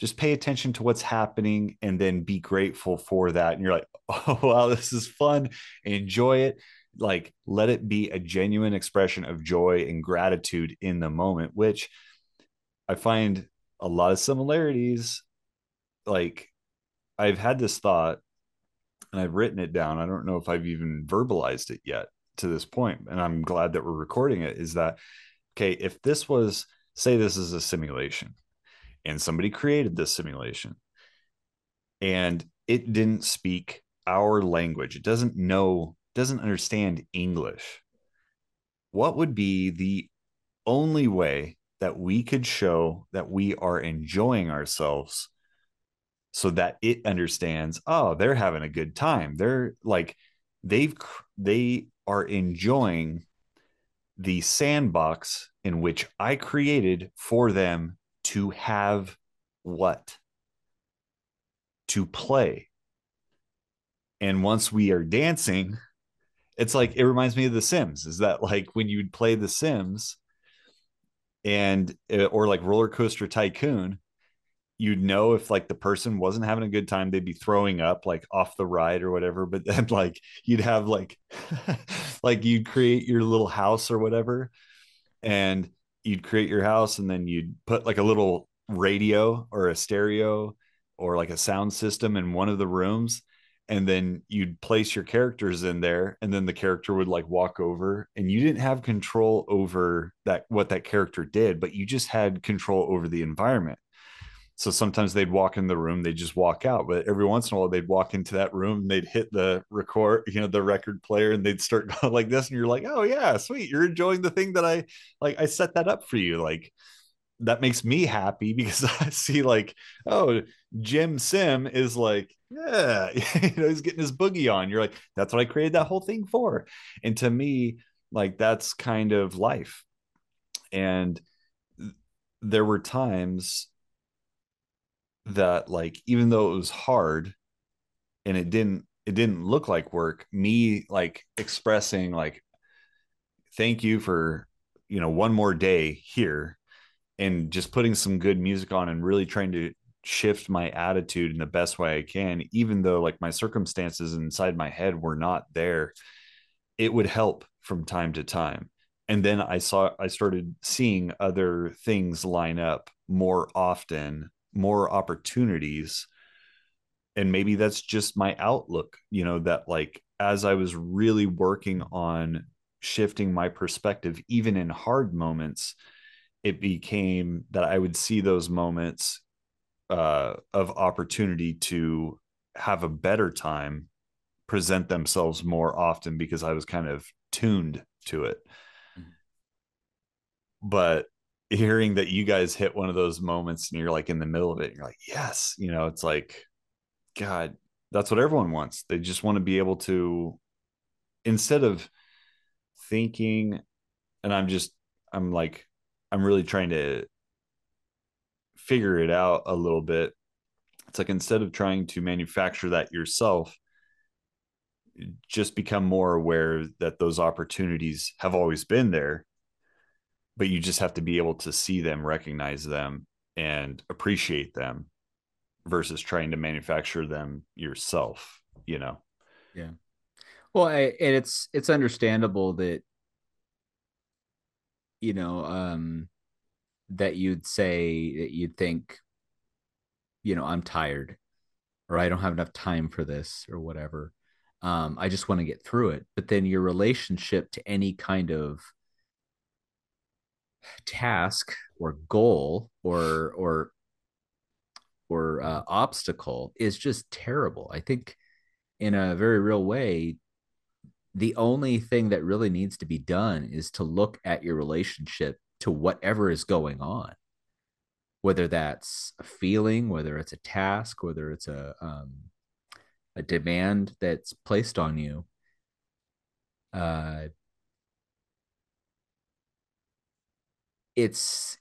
Just pay attention to what's happening and then be grateful for that. And you're like, oh, wow, this is fun. Enjoy it. Like, let it be a genuine expression of joy and gratitude in the moment, which I find a lot of similarities. Like, I've had this thought and I've written it down. I don't know if I've even verbalized it yet to this point, and I'm glad that we're recording it. Is that okay, if this was, say, this is a simulation and somebody created this simulation and it didn't speak our language, it doesn't know, doesn't understand English, what would be the only way that we could show that we are enjoying ourselves so that it understands oh they're having a good time they're like they've they are enjoying the sandbox in which I created for them to have what? To play. And once we are dancing, it's like it reminds me of The Sims. Is that like when you'd play The Sims and uh, or like Roller Coaster Tycoon, you'd know if like the person wasn't having a good time they'd be throwing up like off the ride or whatever but then like you'd have like like you'd create your little house or whatever and you'd create your house and then you'd put like a little radio or a stereo or like a sound system in one of the rooms and then you'd place your characters in there and then the character would like walk over and you didn't have control over that what that character did but you just had control over the environment so sometimes they'd walk in the room, they'd just walk out. But every once in a while, they'd walk into that room, and they'd hit the record, you know, the record player, and they'd start going like this. And you're like, oh, yeah, sweet. You're enjoying the thing that I like, I set that up for you. Like, that makes me happy because I see, like, oh, Jim Sim is like, yeah, you know, he's getting his boogie on. You're like, that's what I created that whole thing for. And to me, like, that's kind of life. And there were times that like even though it was hard and it didn't it didn't look like work me like expressing like thank you for you know one more day here and just putting some good music on and really trying to shift my attitude in the best way I can even though like my circumstances inside my head were not there it would help from time to time. And then I saw I started seeing other things line up more often more opportunities. And maybe that's just my outlook you know that like as i was really working on shifting my perspective even in hard moments it became that I would see those moments uh, of opportunity to have a better time present themselves more often because I was kind of tuned to it. Mm-hmm. But hearing that you guys hit one of those moments and you're like in the middle of it, and you're like, yes, you know, it's like, God, that's what everyone wants. They just want to be able to, instead of thinking, and I'm just, I'm like, I'm really trying to figure it out a little bit. It's like instead of trying to manufacture that yourself, just become more aware that those opportunities have always been there, but you just have to be able to see them, recognize them, and appreciate them versus trying to manufacture them yourself, you know? Yeah. Well, I, and it's it's understandable that you know um that you'd say that you'd think you know i'm tired or i don't have enough time for this or whatever. Um, i just want to get through it. But then your relationship to any kind of task or goal or or or uh, obstacle is just terrible. I think in a very real way the only thing that really needs to be done is to look at your relationship to whatever is going on whether that's a feeling whether it's a task whether it's a um, a demand that's placed on you uh, it's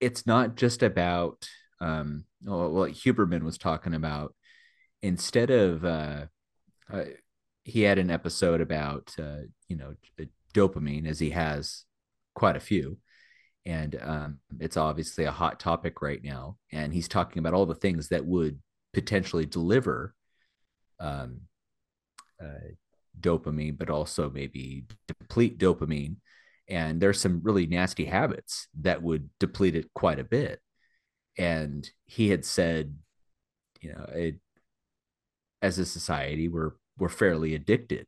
it's not just about um, well, what Huberman was talking about. Instead of uh, uh, he had an episode about uh, you know dopamine, as he has quite a few, and um, it's obviously a hot topic right now. And he's talking about all the things that would potentially deliver um, uh, dopamine, but also maybe deplete dopamine. And there's some really nasty habits that would deplete it quite a bit. And he had said, you know, it, as a society, we're we're fairly addicted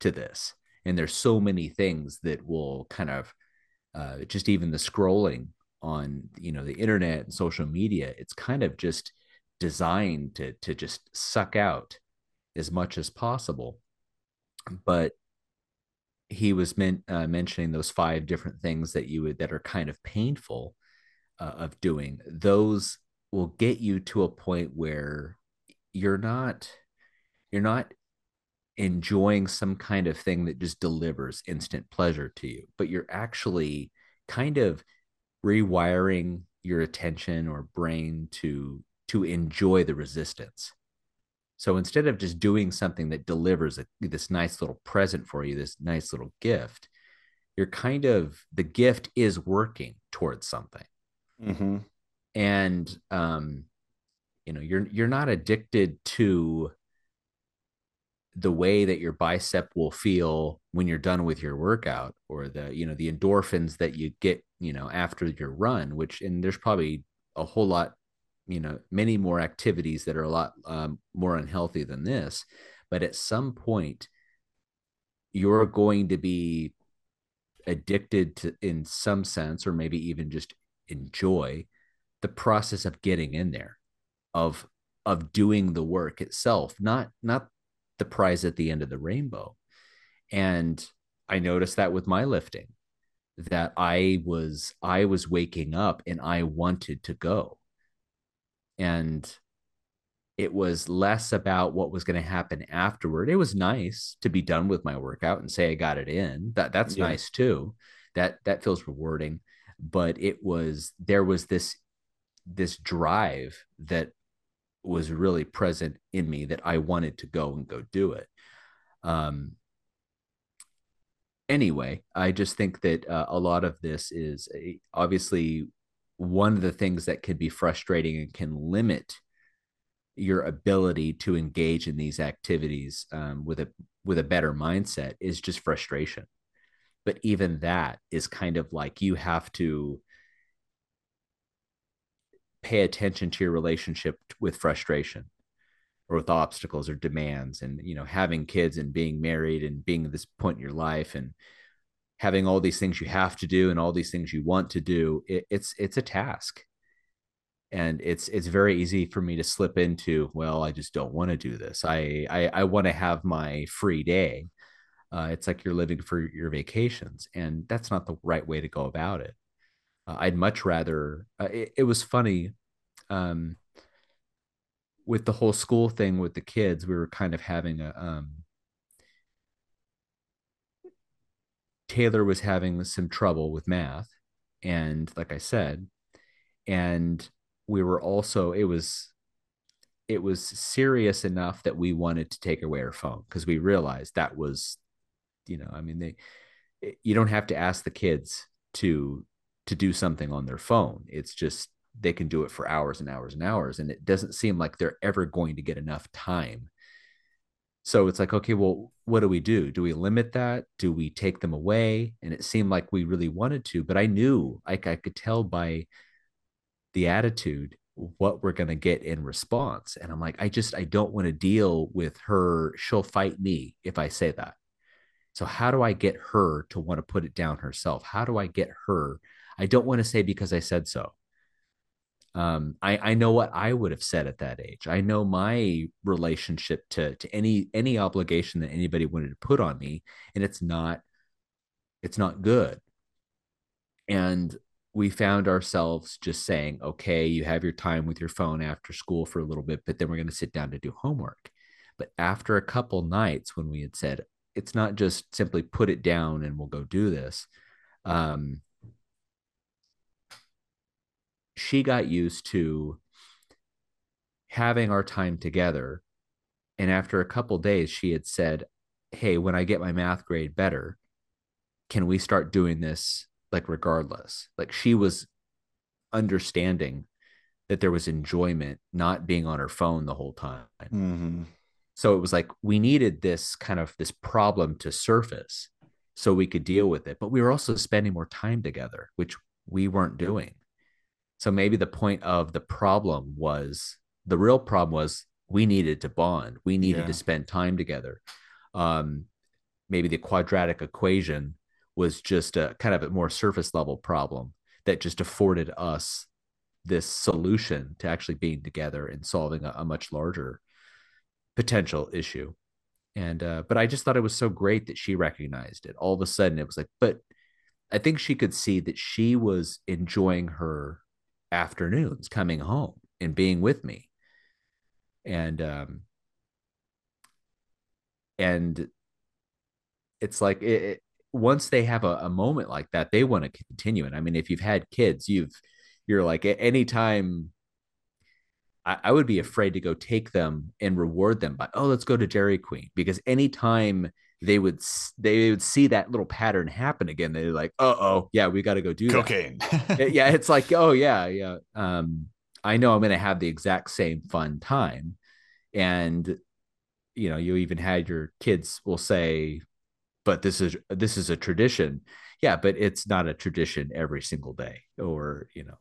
to this, and there's so many things that will kind of uh, just even the scrolling on you know the internet and social media it's kind of just designed to to just suck out as much as possible. But he was meant uh, mentioning those five different things that you would that are kind of painful uh, of doing. Those will get you to a point where you're not you're not enjoying some kind of thing that just delivers instant pleasure to you, but you're actually kind of rewiring your attention or brain to to enjoy the resistance. So instead of just doing something that delivers a, this nice little present for you, this nice little gift, you're kind of the gift is working towards something, mm-hmm. and um, you know you're you're not addicted to the way that your bicep will feel when you're done with your workout or the you know the endorphins that you get you know after your run which and there's probably a whole lot you know many more activities that are a lot um, more unhealthy than this but at some point you're going to be addicted to in some sense or maybe even just enjoy the process of getting in there of of doing the work itself not not the prize at the end of the rainbow. And I noticed that with my lifting that I was I was waking up and I wanted to go. And it was less about what was going to happen afterward. It was nice to be done with my workout and say I got it in. That that's yeah. nice too. That that feels rewarding. But it was there was this this drive that was really present in me that I wanted to go and go do it. Um, anyway, I just think that uh, a lot of this is a, obviously one of the things that can be frustrating and can limit your ability to engage in these activities um, with a with a better mindset is just frustration. But even that is kind of like you have to pay attention to your relationship with frustration or with obstacles or demands and you know having kids and being married and being at this point in your life and having all these things you have to do and all these things you want to do it, it's it's a task. And it's it's very easy for me to slip into well i just don't want to do this. I i, I want to have my free day. Uh, it's like you're living for your vacations and that's not the right way to go about it uh, i'd much rather uh, it, it, was funny um, with the whole school thing with the kids we were kind of having a um, taylor was having some trouble with math and like i said and we were also it was it was serious enough that we wanted to take away her phone because we realized that was you know i mean they you don't have to ask the kids to to do something on their phone. It's just they can do it for hours and hours and hours and it doesn't seem like they're ever going to get enough time. So it's like okay well what do we do? Do we limit that? Do we take them away? And it seemed like we really wanted to but i knew like i could tell by the attitude what we're going to get in response. And i'm like i just i don't want to deal with her she'll fight me if i say that. So how do i get her to want to put it down herself? How do i get her i don't want to say because i said so um, I, I know what I would have said at that age. I know my relationship to to any any obligation that anybody wanted to put on me, and it's not it's not good. And we found ourselves just saying, okay, you have your time with your phone after school for a little bit, but then we're going to sit down to do homework. But after a couple nights, when we had said, it's not just simply put it down and we'll go do this, um, she got used to having our time together. And after a couple days, she had said, Hey, when I get my math grade better, can we start doing this like regardless like she was understanding that there was enjoyment not being on her phone the whole time mm-hmm. so it was like we needed this kind of this problem to surface so we could deal with it but we were also spending more time together which we weren't doing so maybe the point of the problem was the real problem was we needed to bond. We needed yeah. to spend time together. Um maybe the quadratic equation was just a kind of a more surface level problem that just afforded us this solution to actually being together and solving a, a much larger potential issue. And uh, but i just thought it was so great that she recognized it. All of a sudden it was like but i think she could see that she was enjoying her afternoons coming home and being with me and um and it's like it, once they have a, a moment like that, they want to continue it. I mean, if you've had kids, you've you're like anytime I, I would be afraid to go take them and reward them by oh let's go to Dairy Queen because anytime they would they would see that little pattern happen again. They're like uh oh yeah we got to go do cocaine. Yeah it's like oh yeah yeah um I know I'm going to have the exact same fun time. And you know you even had your kids will say but this is this is a tradition. Yeah but it's not a tradition every single day or you know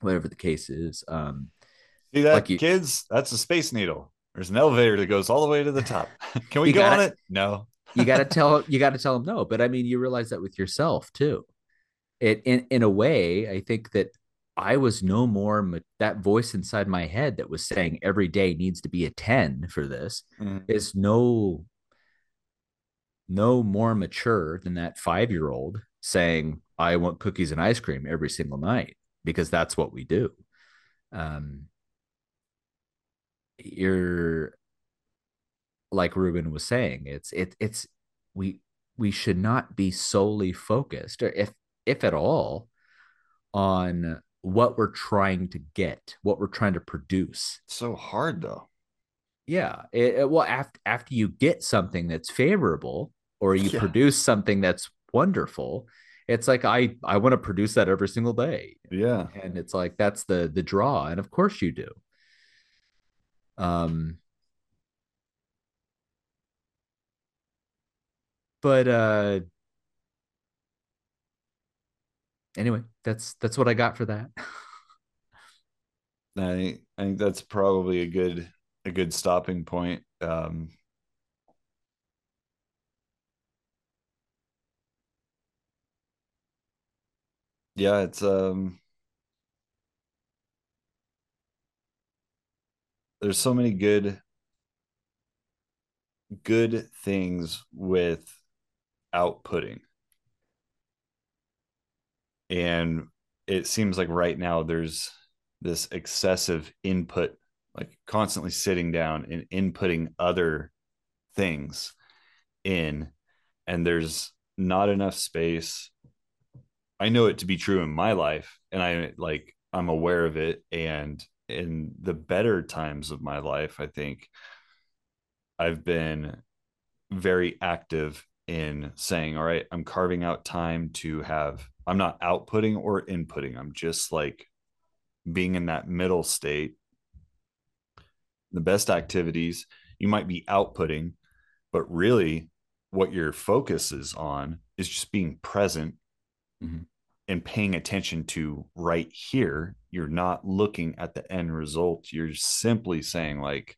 whatever the case is um see that like you, kids that's a space needle there's an elevator that goes all the way to the top can we go gotta, on it no you got to tell you got to tell them no but i mean you realize that with yourself too it in in a way i think that i was no more that voice inside my head that was saying every day needs to be a 10 for this mm. is no no more mature than that five year old saying, I want cookies and ice cream every single night because that's what we do. Um, you're like Rubin was saying, it's it it's we we should not be solely focused, or if if at all, on what we're trying to get, what we're trying to produce. so hard though. Yeah. It, it, well, after after you get something that's favorable, or you yeah. produce something that's wonderful it's like i i want to produce that every single day yeah and it's like that's the the draw and of course you do um but uh anyway that's that's what i got for that. I i think that's probably a good a good stopping point. Um yeah it's um there's so many good good things with outputting. And it seems like right now there's this excessive input like constantly sitting down and inputting other things in and there's not enough space. I know it to be true in my life and i like i'm aware of it and in the better times of my life i think i've been very active in saying all right i'm carving out time to have i'm not outputting or inputting i'm just like being in that middle state the best activities you might be outputting but really what your focus is on is just being present mm-hmm. And paying attention to right here you're not looking at the end result. You're simply saying like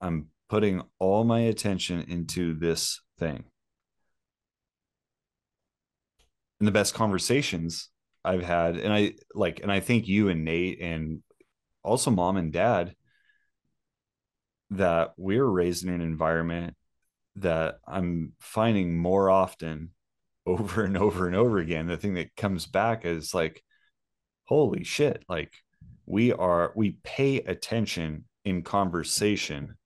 i'm putting all my attention into this thing. And the best conversations i've had and i like and i think you and nate and also mom and dad that we are raised in an environment that I'm finding more often over and over and over again. The thing that comes back is like, holy shit, like we are, we pay attention in conversation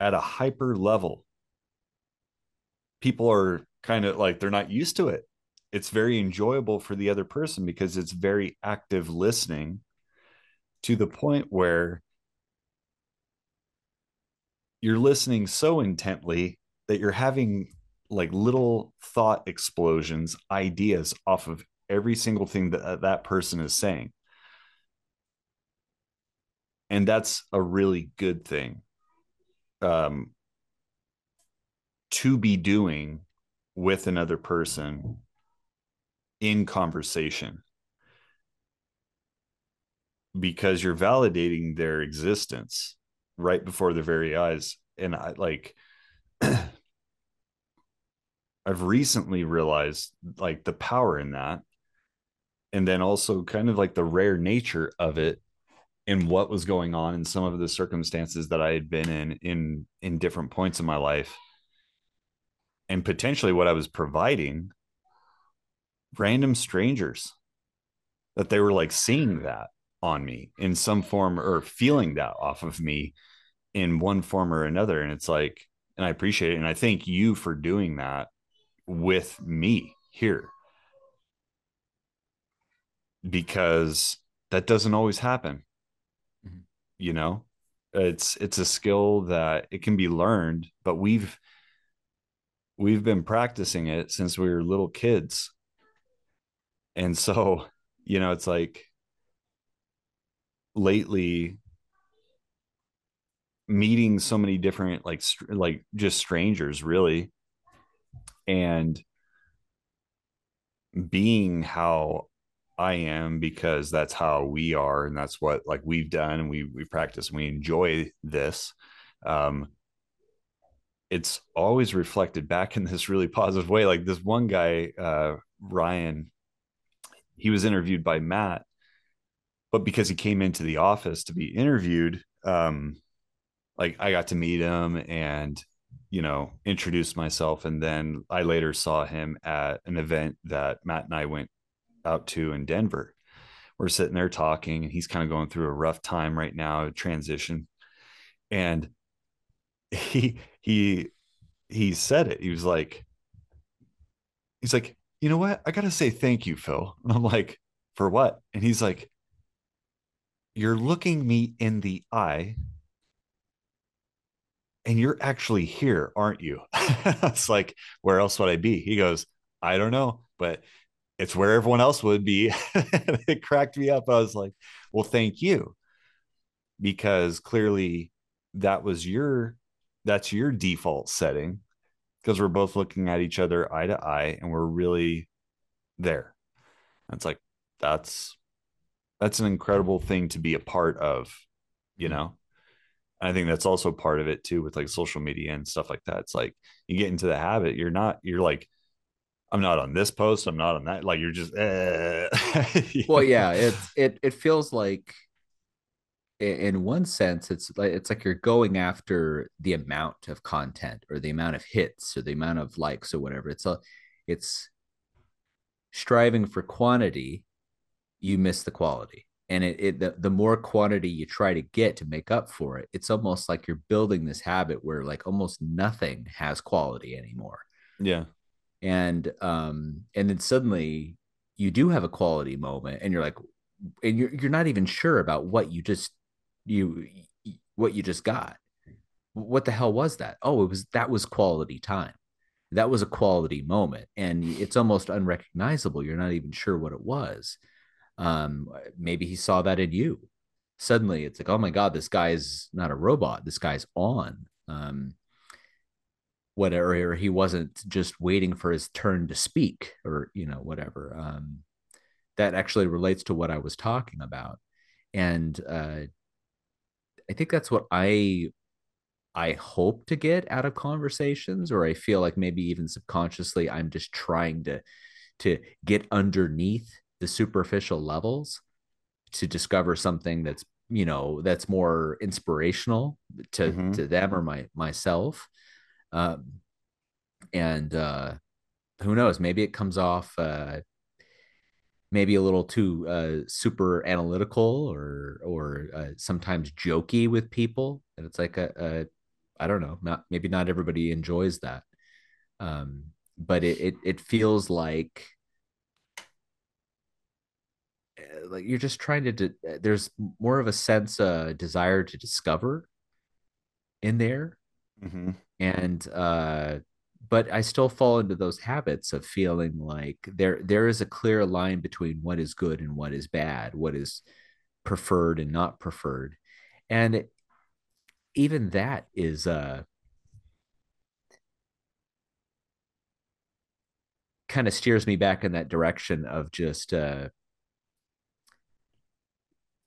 at a hyper level. People are kind of like, they're not used to it. It's very enjoyable for the other person because it's very active listening to the point where you're listening so intently that you're having like little thought explosions, ideas off of every single thing that uh, that person is saying. And that's a really good thing um, to be doing with another person in conversation because you're validating their existence right before their very eyes and i like i've recently realized like the power in that. And then also kind of like the rare nature of it and what was going on in some of the circumstances that i had been in in in different points in my life. And potentially what i was providing random strangers that they were like seeing that on me in some form or feeling that off of me in one form or another. And it's like and i appreciate it. And i thank you for doing that with me here. Because that doesn't always happen. Mm-hmm. you know it's it's a skill that it can be learned but we've we've been practicing it since we were little kids. And so you know it's like lately meeting so many different like str- like just strangers really and being how I am because that's how we are and that's what like we've done and we we practice and we enjoy this um it's always reflected back in this really positive way. Like this one guy uh Ryan he was interviewed by Matt but because he came into the office to be interviewed um like I got to meet him and you know introduce myself and then I later saw him at an event that Matt and I went out to in Denver. We're sitting there talking and he's kind of going through a rough time right now, transition. And he he he said it. He was like he's like, "You know what? I got to say thank you, Phil." And I'm like, "For what?" And he's like, "You're looking me in the eye and you're actually here, aren't you? it's like, where else would I be? He goes, I don't know, but it's where everyone else would be. it cracked me up. I was like, well, thank you. Because clearly that was your that's your default setting because we're both looking at each other eye to eye and we're really there. And it's like that's that's an incredible thing to be a part of, you mm-hmm. know. I think that's also part of it too with like social media and stuff like that. It's like you get into the habit, you're not, you're like, I'm not on this post. I'm not on that. Like you're just. Uh, well, yeah, it's it it feels like in one sense it's like it's like you're going after the amount of content or the amount of hits or the amount of likes or whatever it's a it's striving for quantity you miss the quality and it, it the, the more quantity you try to get to make up for it it's almost like you're building this habit where like almost nothing has quality anymore. Yeah. And um and then suddenly you do have a quality moment and you're like and you're you're not even sure about what you just you what you just got. What the hell was that? Oh it was that was quality time. That was a quality moment. And it's almost unrecognizable. You're not even sure what it was um maybe he saw that in you. Suddenly it's like oh my god this guy's not a robot. This guy's on. Um whatever he wasn't just waiting for his turn to speak or you know whatever. Um that actually relates to what i was talking about. And uh I think that's what I I hope to get out of conversations, or I feel like maybe even subconsciously I'm just trying to to get underneath the superficial levels to discover something that's you know that's more inspirational to mm-hmm. to them or my myself. Um and uh who knows? Maybe it comes off uh maybe a little too uh, super analytical or or uh, sometimes jokey with people. And it's like a, a i don't know not maybe not everybody enjoys that. Um, but it, it it feels like like you're just trying to de- there's more of a sense uh desire to discover in there mm-hmm. and uh but I still fall into those habits of feeling like there there is a clear line between what is good and what is bad, what is preferred and not preferred. And it, even that is uh kind of steers me back in that direction of just uh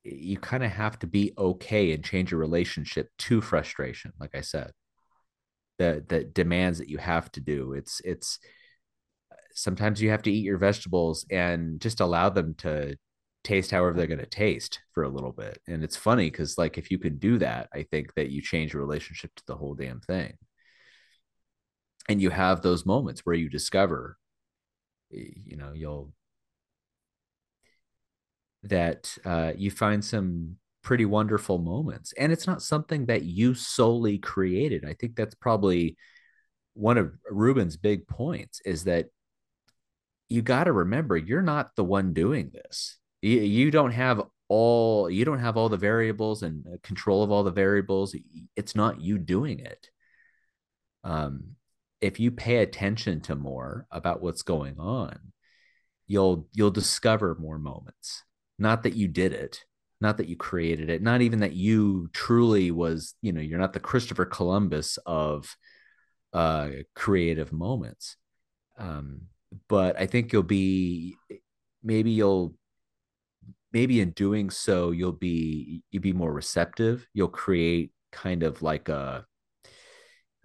you kind of have to be okay and change your relationship to frustration like i said the that demands that you have to do. It's it's sometimes you have to eat your vegetables and just allow them to taste however they're going to taste for a little bit. And it's funny because like if you can do that, I think that you change your relationship to the whole damn thing. And you have those moments where you discover, you know, you'll that uh, you find some pretty wonderful moments. And it's not something that you solely created. I think that's probably one of Rubin's big points is that you got to remember you're not the one doing this. You, you don't have all you don't have all the variables and control of all the variables. It's not you doing it. Um, if you pay attention to more about what's going on, you'll you'll discover more moments. Not that you did it, not that you created it. Not even that you truly was you know you're not the christopher columbus of uh creative moments. Um but i think you'll be maybe you'll maybe in doing so you'll be you'll be more receptive. You'll create kind of like a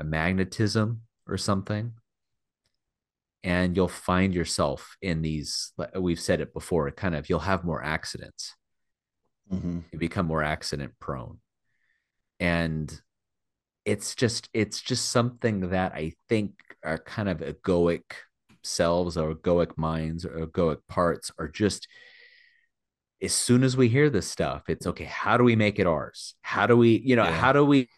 a magnetism or something and you'll find yourself in these we've said it before kind of you'll have more accidents. Mm-hmm. you become more accident prone. And it's just it's just something that i think our kind of egoic selves or egoic minds or egoic parts are just as soon as we hear this stuff it's okay how do we make it ours? How do we you know yeah. how do we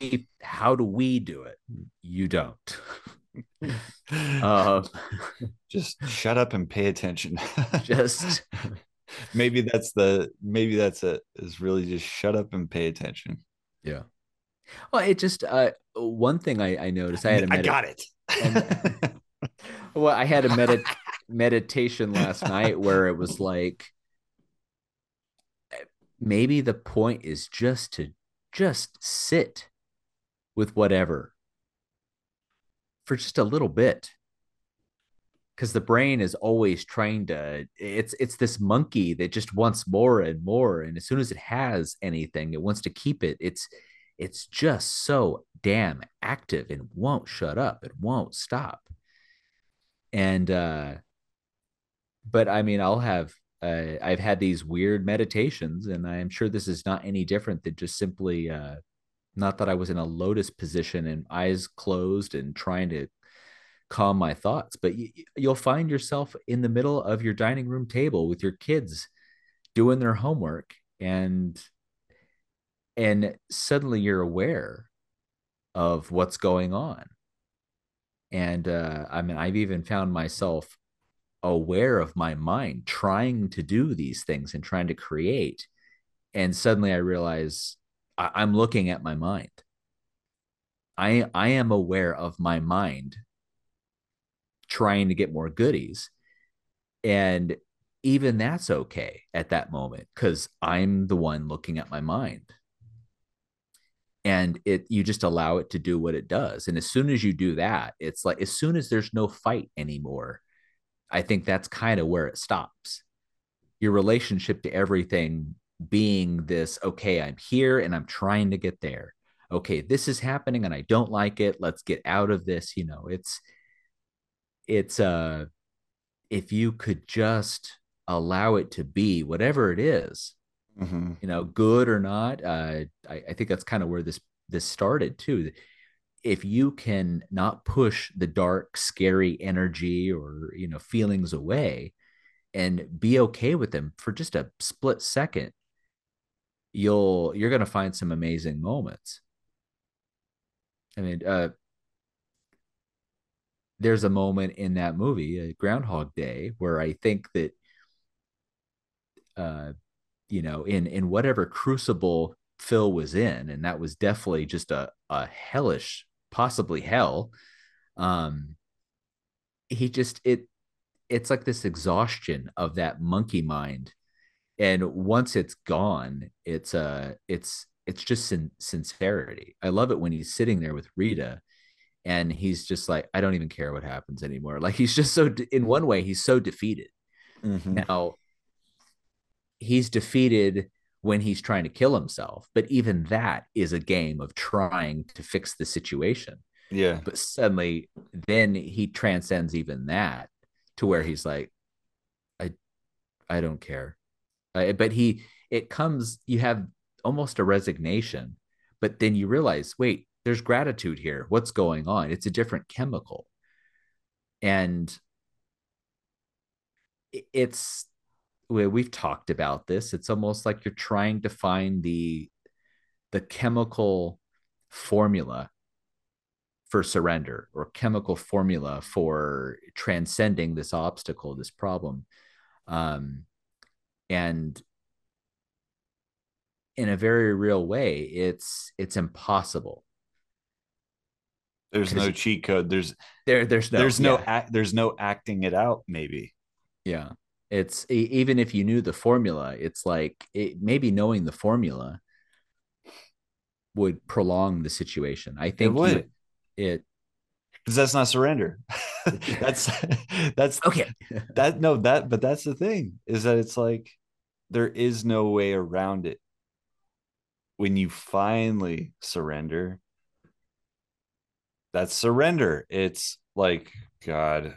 how do we do it? You don't uh, just shut up and pay attention. Just maybe that's the maybe that's it is really just shut up and pay attention. Yeah. Well it just uh one thing i i noticed i had a med- i got it. and, well i had a med- meditation last night where it was like maybe the point is just to just sit with whatever for just a little bit. Because the brain is always trying to it's it's this monkey that just wants more and more and as soon as it has anything it wants to keep it. It's it's just so damn active and won't shut up it won't stop. And uh but I mean, I'll have uh, I've had these weird meditations, and I'm sure this is not any different than just simply uh, not that I was in a lotus position and eyes closed and trying to calm my thoughts, but you, you'll find yourself in the middle of your dining room table with your kids doing their homework and and suddenly you're aware of what's going on. And uh, i mean i've even found myself aware of my mind trying to do these things and trying to create. And suddenly i realize I- i'm looking at my mind. I i am aware of my mind trying to get more goodies. And even that's okay at that moment because i'm the one looking at my mind. And it you just allow it to do what it does. And as soon as you do that it's like as soon as there's no fight anymore i think that's kind of where it stops. Your relationship to everything being this okay i'm here and i'm trying to get there. Okay this is happening and i don't like it. Let's get out of this you know it's it's uh if you could just allow it to be whatever it is Mm-hmm. you know good or not uh I, I think that's kind of where this this started too. If you can not push the dark scary energy or you know feelings away and be okay with them for just a split second you'll you're going to find some amazing moments. I mean uh there's a moment in that movie uh, groundhog day where i think that uh you know in in whatever crucible phil was in and that was definitely just a a hellish possibly hell um he just it it's like this exhaustion of that monkey mind and once it's gone it's uh it's it's just sin- sincerity. I love it when he's sitting there with rita and he's just like i don't even care what happens anymore. Like he's just so in one way he's so defeated. Mm-hmm. now he's defeated when he's trying to kill himself but even that is a game of trying to fix the situation. Yeah. but suddenly then he transcends even that to where he's like i i don't care uh, but he it comes you have almost a resignation but then you realize wait there's gratitude here. What's going on? It's a different chemical. And it's we've talked about this. It's almost like you're trying to find the the chemical formula for surrender or chemical formula for transcending this obstacle this problem. Um, and in a very real way it's it's impossible There's no cheat code. There's there there's no there's no yeah, act, there's no acting it out. Maybe. yeah. it's even if you knew the formula it's like it, maybe knowing the formula would prolong the situation i think it would. you, it because that's not surrender. that's that's okay that no that but that's the thing is that it's like there is no way around it. When you finally surrender, that's surrender. It's like God,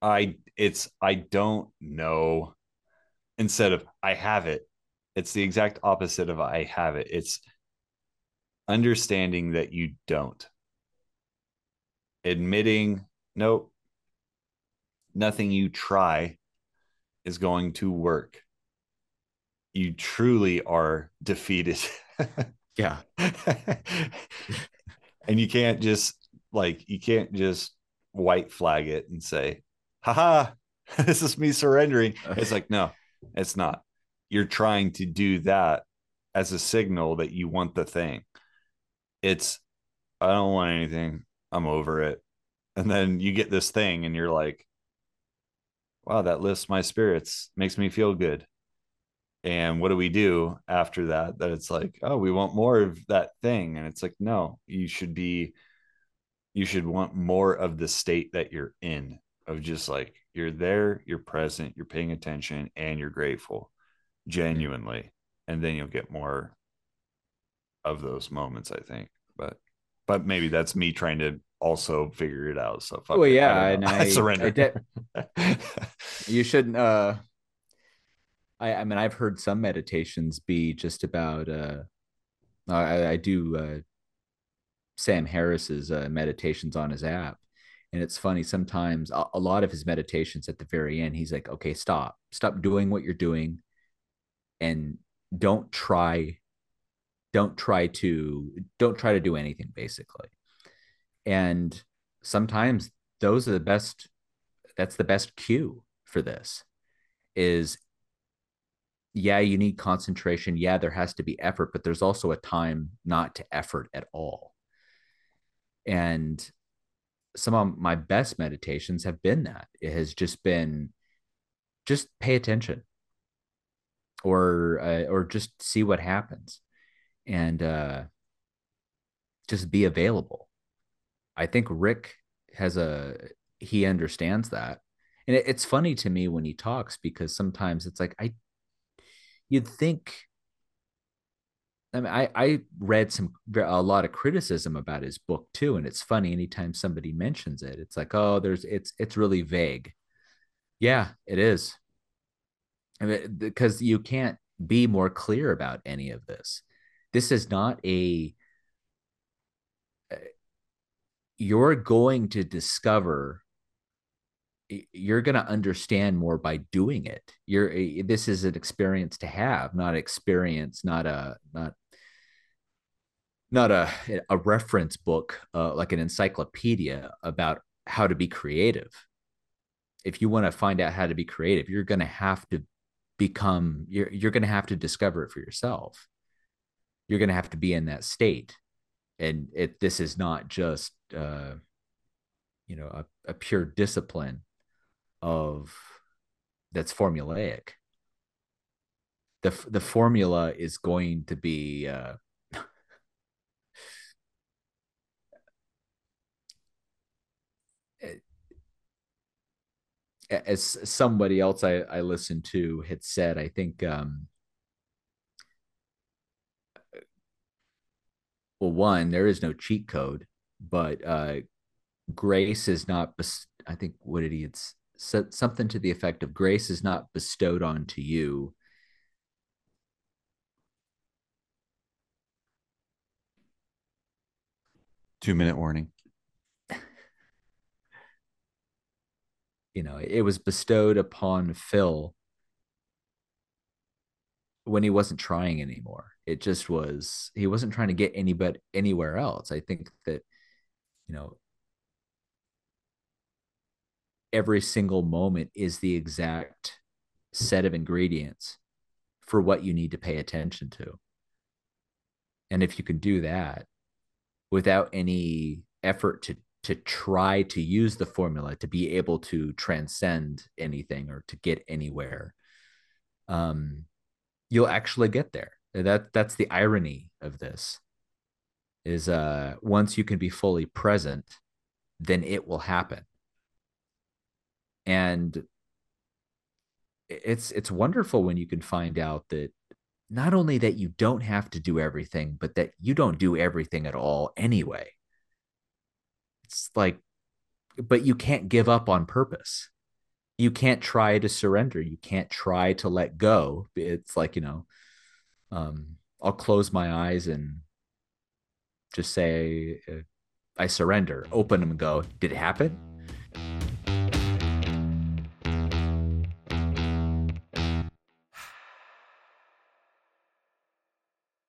I it's I don't know. Instead of I have it, it's the exact opposite of I have it. It's understanding that you don't admitting nope nothing you try is going to work you truly are defeated. Yeah. And you can't just like you can't just white flag it and say haha this is me surrendering. It's like no it's not. You're trying to do that as a signal that you want the thing. It's i don't want anything. I'm over it. And then you get this thing and you're like, wow, that lifts my spirits, makes me feel good. And what do we do after that? That it's like, oh, we want more of that thing. And it's like, no, you should be, you should want more of the state that you're in, of just like, you're there, you're present, you're paying attention, and you're grateful genuinely. And then you'll get more of those moments, I think. But but maybe that's me trying to also figure it out. So well, it. yeah, I and I, I surrender. I de- you shouldn't. Uh, I, I mean, I've heard some meditations be just about. Uh, I, I do uh, Sam Harris's uh, meditations on his app, and it's funny sometimes. A, a lot of his meditations at the very end, he's like, "Okay, stop, stop doing what you're doing, and don't try, don't try to, don't try to do anything, basically." And sometimes those are the best. That's the best cue for this. Is yeah, you need concentration. Yeah, there has to be effort, but there's also a time not to effort at all. And some of my best meditations have been that. It has just been just pay attention or uh, or just see what happens and uh just be available. I think Rick has a he understands that. And it, it's funny to me when he talks because sometimes it's like I you'd think I mean, I, I read some a lot of criticism about his book too, and it's funny anytime somebody mentions it, it's like, oh, there's it's it's really vague. Yeah, it is. I mean, because you can't be more clear about any of this. This is not a. Uh, you're going to discover you're going to understand more by doing it. You're this is an experience to have not experience not a not not a a reference book uh, like an encyclopedia about how to be creative. If you want to find out how to be creative you're going to have to become you're you're going to have to discover it for yourself. You're going to have to be in that state. And it this is not just uh you know a, a pure discipline of that's formulaic the the formula is going to be uh, as somebody else I, I listened to had said, I think um, well, one, there is no cheat code, but uh, grace is not. I think what did he? It's said something to the effect of grace is not bestowed onto you. Two minute warning. You know it was bestowed upon phil when he wasn't trying anymore. It just was he wasn't trying to get anybody anywhere else. I think that you know every single moment is the exact set of ingredients for what you need to pay attention to. And if you can do that without any effort to to try to use the formula to be able to transcend anything or to get anywhere, um, you'll actually get there. That that's the irony of this. Is uh once you can be fully present, then it will happen and it's it's wonderful when you can find out that not only that you don't have to do everything but that you don't do everything at all anyway. It's like but you can't give up on purpose. You can't try to surrender. You can't try to let go. It's like you know um i'll close my eyes and just say uh, i surrender open them and go did it happen